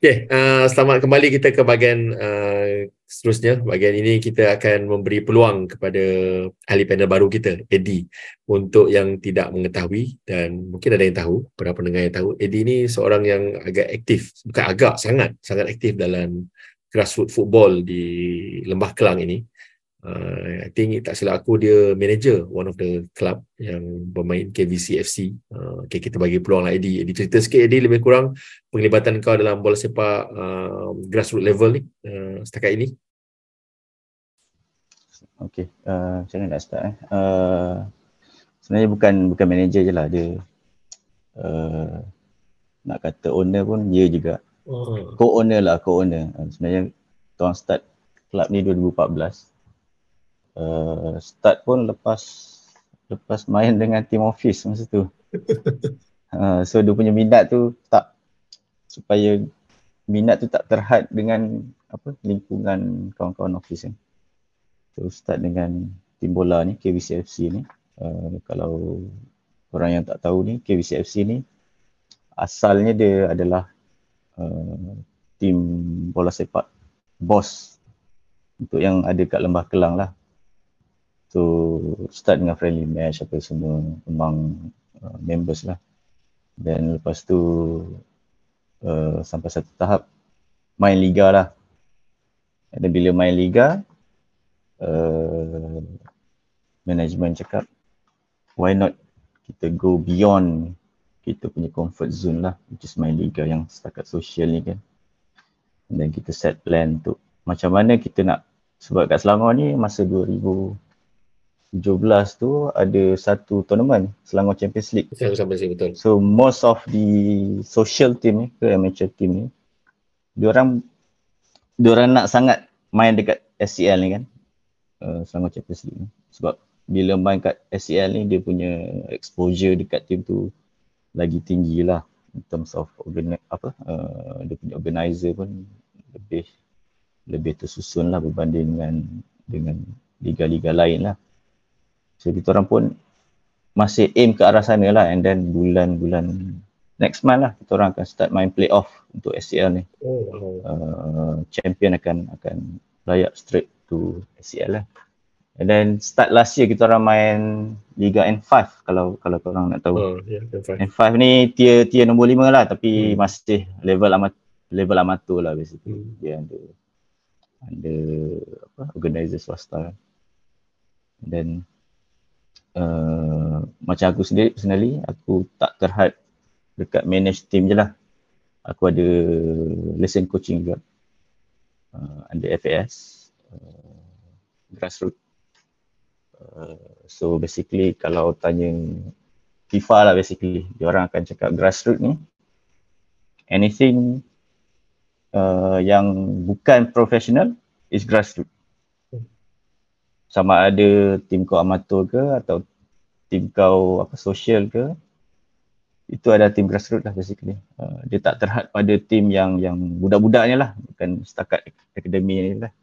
Okay, uh, selamat kembali kita ke bahagian uh, seterusnya. Bahagian ini kita akan memberi peluang kepada ahli panel baru kita, Eddie. Untuk yang tidak mengetahui dan mungkin ada yang tahu, para pendengar yang tahu, Eddie ni seorang yang agak aktif, bukan agak, sangat, sangat aktif dalam grassroots football di Lembah Kelang ini. Uh, I think tak silap aku dia manager one of the club yang bermain KVC FC. Uh, okay, kita bagi peluang lah Eddie. Eddie cerita sikit Eddie lebih kurang penglibatan kau dalam bola sepak uh, grassroots level ni uh, setakat ini.
Okay, uh, macam mana nak start eh? Uh, sebenarnya bukan bukan manager je lah dia uh, nak kata owner pun dia juga
Oh.
co-owner lah co-owner uh, sebenarnya tuan start club ni 2014 uh, start pun lepas lepas main dengan team office masa tu. Uh, so dia punya minat tu tak supaya minat tu tak terhad dengan apa lingkungan kawan-kawan office kan so start dengan tim bola ni KVCFC ni. Uh, kalau orang yang tak tahu ni KVCFC ni asalnya dia adalah uh, tim bola sepak bos. Untuk yang ada kat Lembah Kelang lah. So start dengan friendly match apa semua memang uh, members lah. Dan lepas tu uh, sampai satu tahap main liga lah. Dan bila main liga uh, management cakap why not kita go beyond kita punya comfort zone lah which is main liga yang setakat sosial ni kan dan kita set plan untuk macam mana kita nak sebab kat Selangor ni masa 2017 tu ada satu tournament Selangor Champions League
Saya sampai sini betul.
So most of the social team ni ke amateur team ni diorang diorang nak sangat main dekat SCL ni kan uh, Selangor Champions League ni sebab bila main kat SCL ni dia punya exposure dekat team tu lagi tinggi lah in terms of organ apa uh, dia punya organizer pun lebih lebih tersusun lah berbanding dengan dengan liga-liga lain lah. So kita orang pun masih aim ke arah sana lah and then bulan-bulan next month lah kita orang akan start main playoff untuk SCL ni.
Oh, wow.
Uh, champion akan akan layak straight to SCL lah. And then start last year kita orang main Liga N5 kalau kalau korang nak tahu.
Oh, yeah, that's right.
N5 ni tier tier nombor 5 lah tapi
Hmm.
masih level amat level amatur lah basically.
Hmm.
Dia ada ada apa organizer swasta. And then uh, macam aku sendiri personally aku tak terhad dekat manage team je lah. Aku ada lesson coaching juga uh, under FAS uh, grassroots. Uh, so basically kalau tanya FIFA lah basically dia orang akan cakap grassroots ni anything uh, yang bukan professional is grassroots. Sama ada tim kau amatur ke atau tim kau apa social ke itu ada tim grassroots lah basically. Uh, dia tak terhad pada tim yang yang budak-budaknya lah bukan setakat akademi ni lah.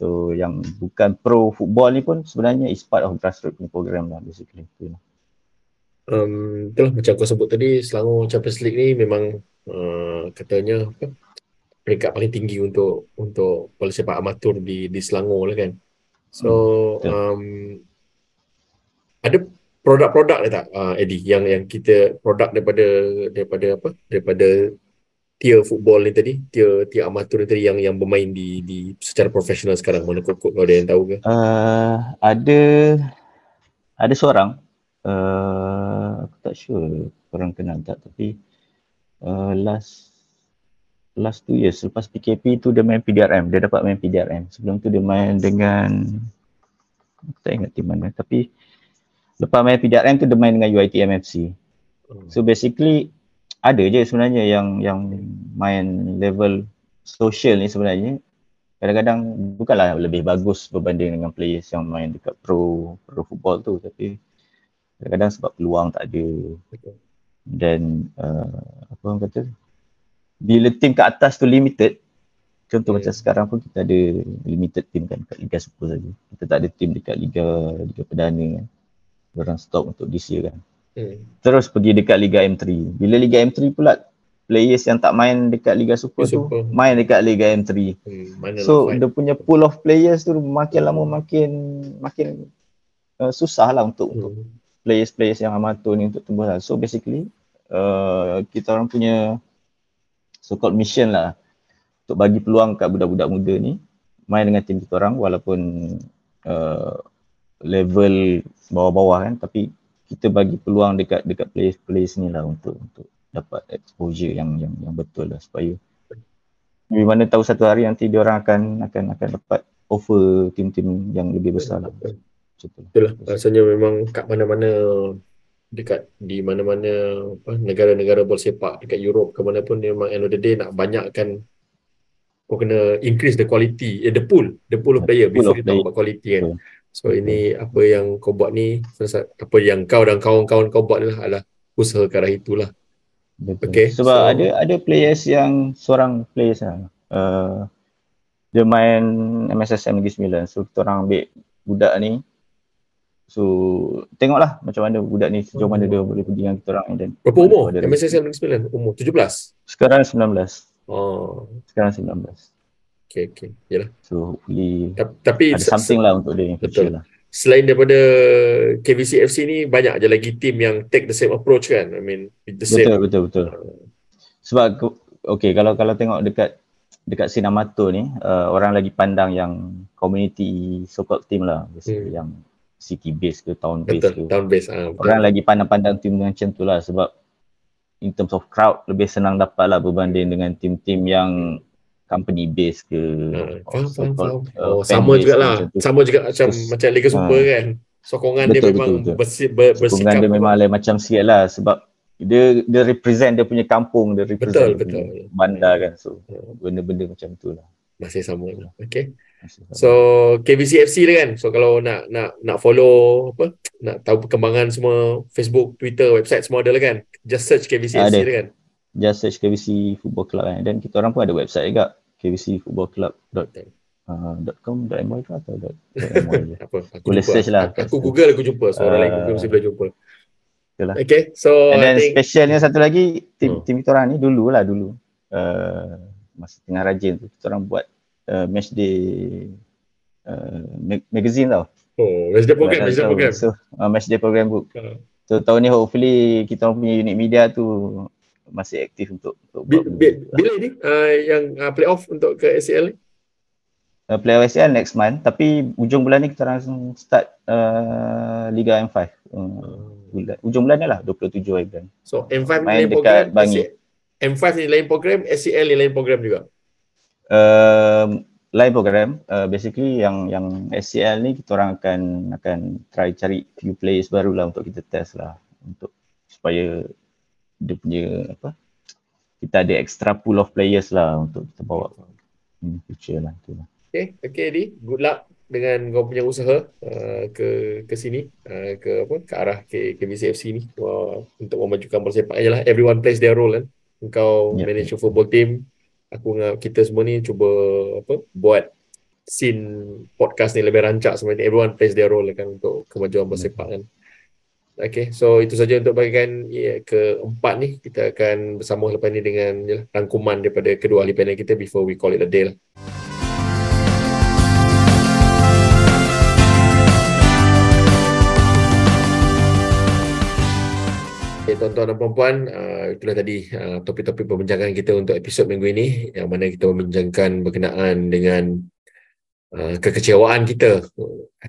So yang bukan pro football ni pun sebenarnya is part of grassroots program lah basically. Itu lah.
Um, itulah macam kau sebut tadi Selangor Champions League ni memang uh, katanya apa peringkat paling tinggi untuk untuk bola sepak amatur di di Selangor lah kan. So
Hmm,
um, ada produk-produk ni tak uh, Eddie yang yang kita produk daripada daripada apa? Daripada tier football ni tadi tier tier amatur ni tadi yang yang bermain di di secara profesional sekarang? Mana kok kau ada yang tahu ke?
Uh, ada ada seorang. Uh, aku tak sure korang kenal tak tapi uh, last last two years lepas PKP tu dia main PDRM dia dapat main PDRM sebelum tu dia main dengan aku tak ingat tim mana tapi lepas main PDRM tu dia main dengan UiTM FC
Hmm.
so basically ada je sebenarnya yang yang main level social ni sebenarnya. Kadang-kadang bukanlah lebih bagus berbanding dengan players yang main dekat pro pro football tu tapi kadang-kadang sebab peluang tak ada. Dan uh, apa orang kata bila tim kat atas tu limited contoh
Hmm.
macam sekarang pun kita ada limited team kan kat Liga Super saja kita tak ada tim dekat Liga Liga Perdana kan orang stop untuk this year kan
Hmm.
terus pergi dekat Liga M3 bila Liga M3 pula players yang tak main dekat Liga Super,
Super.
tu main dekat Liga M3
Hmm.
So dia punya pool of players tu makin lama makin makin uh, susah lah untuk
fight?
untuk
Hmm.
players-players yang amatur ni untuk tumbuh lah. So basically uh, kita orang punya so called mission lah untuk bagi peluang kat budak-budak muda ni main dengan tim kita orang walaupun uh, level bawah-bawah kan tapi kita bagi peluang dekat dekat players-players ni lah untuk untuk dapat exposure yang yang yang betul lah supaya di mana tahu satu hari nanti dia orang akan akan akan dapat offer tim-tim yang lebih besar lah.
Betul.
Tu lah.
Itulah rasanya memang kat mana-mana dekat di mana-mana apa, negara-negara bola sepak dekat Europe ke mana pun memang end of the day nak banyakkan kau kena increase the quality eh, the pool the pool of player before you talk about quality kan so ini apa yang kau buat ni apa yang kau dan kawan-kawan kau buat adalah, adalah usaha ke arah itulah
Betul.
Okay,
Sebab
so-
ada ada players yang seorang players lah. Uh, dia main MSSM Negeri Sembilan. So kita orang ambil budak ni. So tengoklah macam mana budak ni sejauh mana dia boleh pergi dengan kita orang dan
berapa umur MSSM Negeri Sembilan umur 17
sekarang 19.
oh
Sekarang 19.
okay okay yalah
So hopefully
Ta- tapi
ada something lah untuk dia
Betul.
lah.
selain daripada KVC FC ni banyak je lagi team yang take the same approach kan I mean with the same
Betul betul betul. Sebab okay kalau kalau tengok dekat dekat scene amatur ni uh, orang lagi pandang yang community so called team lah
Hmm.
yang city base ke town base
betul
ke.
down base betul.
Orang lagi pandang-pandang tim macam tu lah sebab in terms of crowd lebih senang dapat lah berbanding dengan tim-tim yang company base ke or
faham, faham, faham.
uh,
Oh, sama jugalah. Sama juga macam
Terus,
macam Liga Super
ah.
kan. Sokongan dia
Betul,
memang
betul, betul.
bersi, ber,
Sokongan
bersikap.
dia memang lain macam sikit lah sebab dia dia represent dia punya kampung, dia represent
Betul,
dia
betul.
bandar kan. So
Ah,
benda-benda macam tu lah.
Masih sama lah. Okay. So KVC FC dia kan. So kalau nak nak nak follow apa? Nak tahu perkembangan semua Facebook, Twitter, website semua ada lah kan. Just search KVC FC
Ada.
dia kan.
Just search KVC Football Club kan. Dan kita orang pun ada website juga kvcfootballclub.com.my ke atau dot .my je.
Apa? Aku
Boleh
jumpa.
search lah.
Aku, Google aku jumpa. So orang lain. Google mesti boleh jumpa.
Betul lah.
Okay. So
And
I
then
think
specialnya satu lagi tim
Hmm.
tim kita orang ni dulu lah dulu. Uh, masa tengah rajin tu kita orang buat uh, match day uh, mag- magazine tau.
oh, match day program, match day program.
So uh, match day program book.
Ah.
So tahun ni hopefully kita orang punya unit media tu masih aktif untuk untuk lah.
Bila ni uh, yang uh, playoff untuk ke ACL ni?
uh, play OSL next month tapi ujung bulan ni kita orang start uh, Liga M5. Uh, bulan, ujung bulan ni lah 27 hari bulan.
So M5 ni lain program,
Bangi.
AC- M5 ni lain program, ACL ni lain program juga.
Um, lain program uh, basically yang yang SCL ni kita orang akan akan try cari few players baru lah untuk kita test lah untuk supaya dia punya apa kita ada extra pool of players lah untuk kita bawa in future lah tu lah.
Okay, okay Adi, good luck dengan kau punya usaha uh, ke ke sini uh, ke apa ke arah ke KBCFC ni uh, untuk memajukan bola sepak ajalah everyone plays their role kan. Kau
Yep.
manage your football team, aku dengan kita semua ni cuba apa buat scene podcast ni lebih rancak sebenarnya everyone plays their role kan untuk kemajuan bola sepak kan. Okay, so itu saja untuk bagian ya, keempat ni. Kita akan bersama lepas ni dengan yalah, rangkuman daripada kedua ahli panel kita before we call it a day lah. Tuan-tuan dan puan-puan, uh, itulah tadi uh, topik-topik perbincangan kita untuk episod minggu ini yang mana kita membincangkan berkenaan dengan uh, kekecewaan kita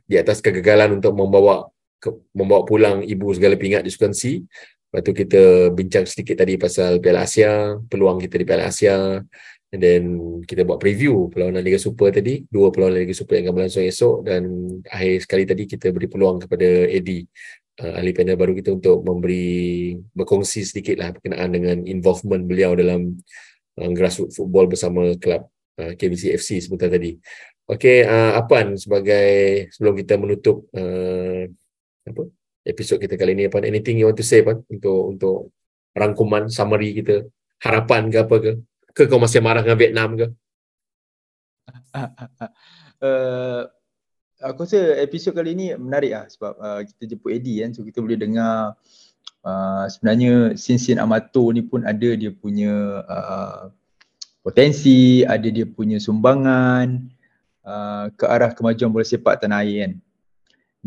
di atas kegagalan untuk membawa ke, membawa pulang ibu segala pingat di Sukan C. Lepas tu kita bincang sedikit tadi pasal Piala Asia, peluang kita di Piala Asia. And then kita buat preview perlawanan Liga Super tadi, dua perlawanan Liga Super yang akan berlangsung esok dan akhir sekali tadi kita beri peluang kepada Eddie uh, ahli panel baru kita untuk memberi berkongsi sedikit lah berkenaan dengan involvement beliau dalam uh, grassroots football bersama kelab uh, KBC FC sebentar tadi. Okey, uh, Apan sebagai sebelum kita menutup uh, apa episod kita kali ini Apan, anything you want to say Apan untuk untuk rangkuman summary kita, harapan ke apa ke? Ke kau masih marah dengan Vietnam ke?
uh, aku rasa episod kali ni menarik lah sebab uh, kita jemput Eddie kan so kita boleh dengar uh, sebenarnya sin-sin Amato ni pun ada dia punya uh, potensi, ada dia punya sumbangan uh, ke arah kemajuan bola sepak tanah air kan.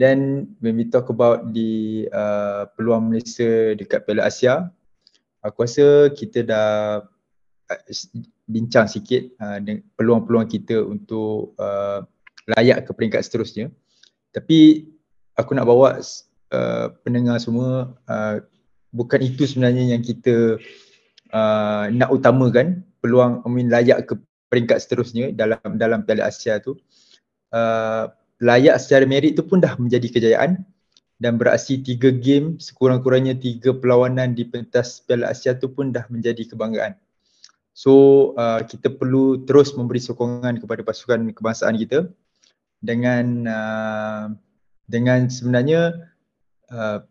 Then when we talk about di uh, peluang Malaysia dekat Piala Asia, aku rasa kita dah uh, bincang sikit uh, peluang-peluang kita untuk uh, layak ke peringkat seterusnya. Tapi aku nak bawa uh, pendengar semua uh, bukan itu sebenarnya yang kita uh, nak utamakan peluang I mean, layak ke peringkat seterusnya dalam dalam Piala Asia tu. Uh, layak secara merit tu pun dah menjadi kejayaan dan beraksi tiga game sekurang-kurangnya tiga perlawanan di pentas Piala Asia tu pun dah menjadi kebanggaan. So uh, kita perlu terus memberi sokongan kepada pasukan kebangsaan kita dengan uh, dengan sebenarnya uh,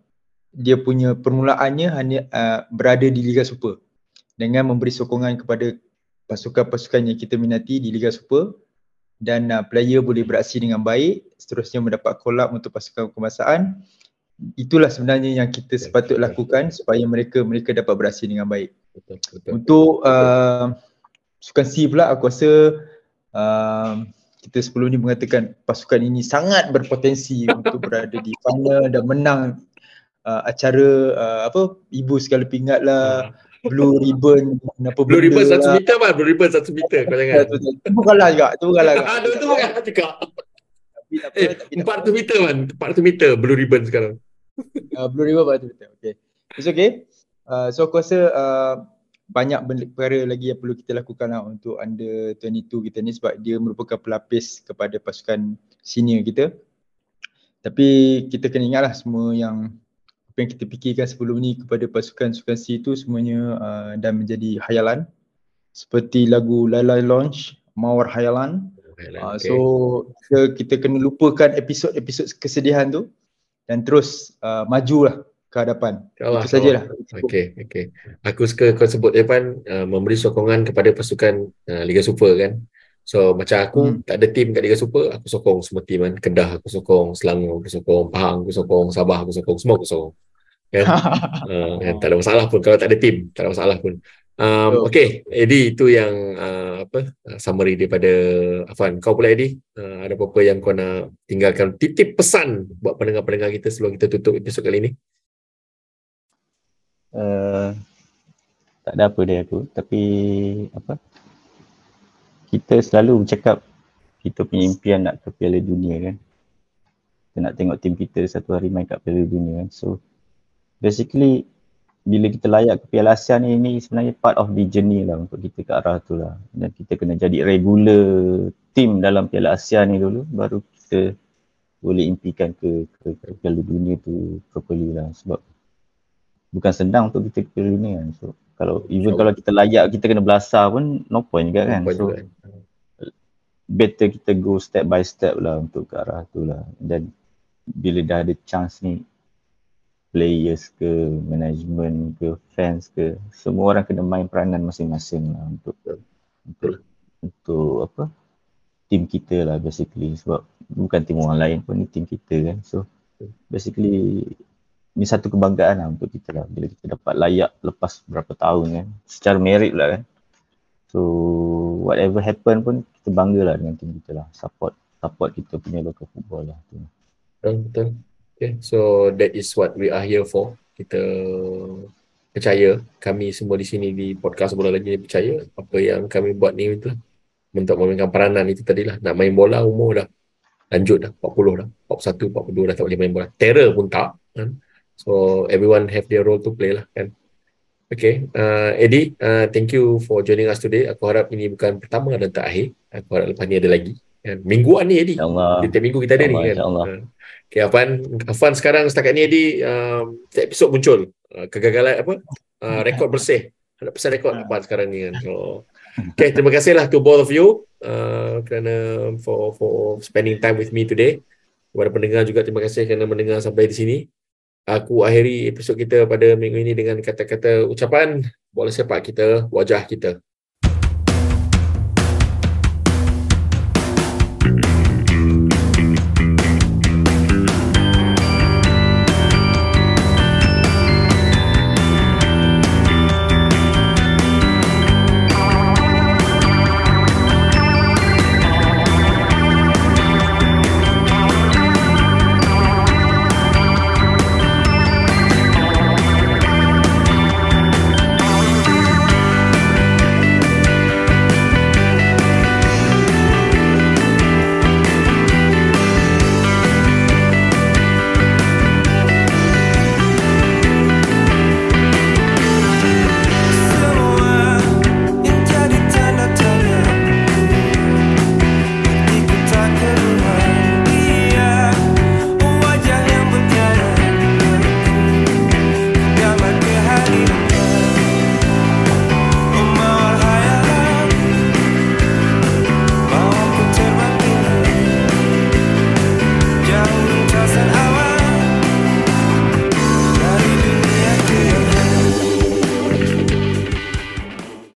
dia punya permulaannya hanya uh, berada di Liga Super. Dengan memberi sokongan kepada pasukan-pasukan yang kita minati di Liga Super dan uh, player boleh beraksi dengan baik seterusnya mendapat up untuk pasukan kebangsaan. Itulah sebenarnya yang kita sepatut lakukan supaya mereka mereka dapat beraksi dengan baik.
Betul, betul.
untuk uh, sukan C pula aku rasa uh, kita sebelum ni mengatakan pasukan ini sangat berpotensi untuk berada di final dan menang uh, acara uh, apa ibu segala pingat lah blue ribbon apa
Blue ribbon satu
lah.
meter kan? Blue ribbon satu meter kau jangan.
Itu bukanlah juga, itu bukanlah juga.
Aduh, tu bukan juga. Eh,
tak
400 meter man. 400 meter blue ribbon sekarang.
uh, Blue River betul betul. Okay. It's okay. Uh, so aku rasa uh, banyak perkara lagi yang perlu kita lakukan lah untuk under 22 kita ni sebab dia merupakan pelapis kepada pasukan senior kita. Tapi kita kena ingatlah semua yang apa yang kita fikirkan sebelum ni kepada pasukan sukan C itu semuanya uh, dah menjadi hayalan. Seperti lagu Laila Launch, Mawar Hayalan. Uh,
Okay.
So kita, kita kena lupakan episod-episod kesedihan tu dan terus uh, majulah ke hadapan. Itu sajalah.
Okey, okey. Aku suka kau sebut Evan uh, memberi sokongan kepada pasukan uh, Liga Super kan. So macam aku
Hmm.
tak ada tim kat Liga Super, aku sokong semua tim kan. Kedah aku sokong, Selangor aku sokong, Pahang aku sokong, Sabah aku sokong, semua aku sokong. Kan? Uh, kan? Tak ada masalah pun kalau tak ada tim, tak ada masalah pun. Um,
Betul.
okay, Eddie itu yang uh, apa uh, summary daripada Afan. Kau pula Eddie, uh, ada apa-apa yang kau nak tinggalkan titip pesan buat pendengar-pendengar kita sebelum kita tutup episod kali ini?
Uh, tak ada apa dia aku tapi apa? Kita selalu bercakap kita punya impian nak ke Piala Dunia kan. Kita nak tengok tim kita satu hari main kat Piala Dunia kan. So basically bila kita layak ke Piala Asia ni ini sebenarnya part of the journey lah untuk kita ke arah tu lah. Dan kita kena jadi regular team dalam Piala Asia ni dulu baru kita boleh impikan ke, ke, ke Piala Dunia tu properly lah. Sebab bukan senang untuk kita ke Dunia kan. So Kalau even kalau kita layak kita kena belasah pun no point juga kan.
Point
So
juga.
better kita go step by step lah untuk ke arah tu lah. Dan bila dah ada chance ni players ke, management ke, fans ke, semua orang kena main peranan masing-masing lah untuk untuk untuk apa team kita lah basically sebab bukan tim orang lain pun ni team kita kan so basically ni satu kebanggaan lah untuk kita lah bila kita dapat layak lepas berapa tahun kan secara merit lah kan so whatever happen pun kita bangga lah dengan team kita lah support support kita punya local football lah tu.
Betul, betul. Okay, so that is what we are here for. Kita percaya, kami semua di sini di podcast bola lagi percaya apa yang kami buat ni itu. Untuk memainkan peranan itu tadi lah. Nak main bola umur dah lanjut dah, 40 dah, 41, 42 dah tak boleh main bola. Terror pun tak. Kan? So everyone have their role to play lah kan. Okay, uh, Eddie, uh, thank you for joining us today. Aku harap ini bukan pertama dan terakhir. Aku harap lepas ni ada lagi. Kan? Mingguan ni Eddie.
InsyaAllah.
Setiap minggu kita ada ni
InsyaAllah,
kan.
insyaAllah.
Uh, Okay, Afan, Afan sekarang setakat ni Eddie, um, setiap episod muncul. Uh, kegagalan apa? Uh, rekod bersih. 100% rekod Afan sekarang ni kan. So, okay, terima kasihlah to both of you uh, kerana for for spending time with me today. Kepada pendengar juga terima kasih kerana mendengar sampai di sini. Aku akhiri episod kita pada minggu ini dengan kata-kata ucapan bola sepak kita, wajah kita.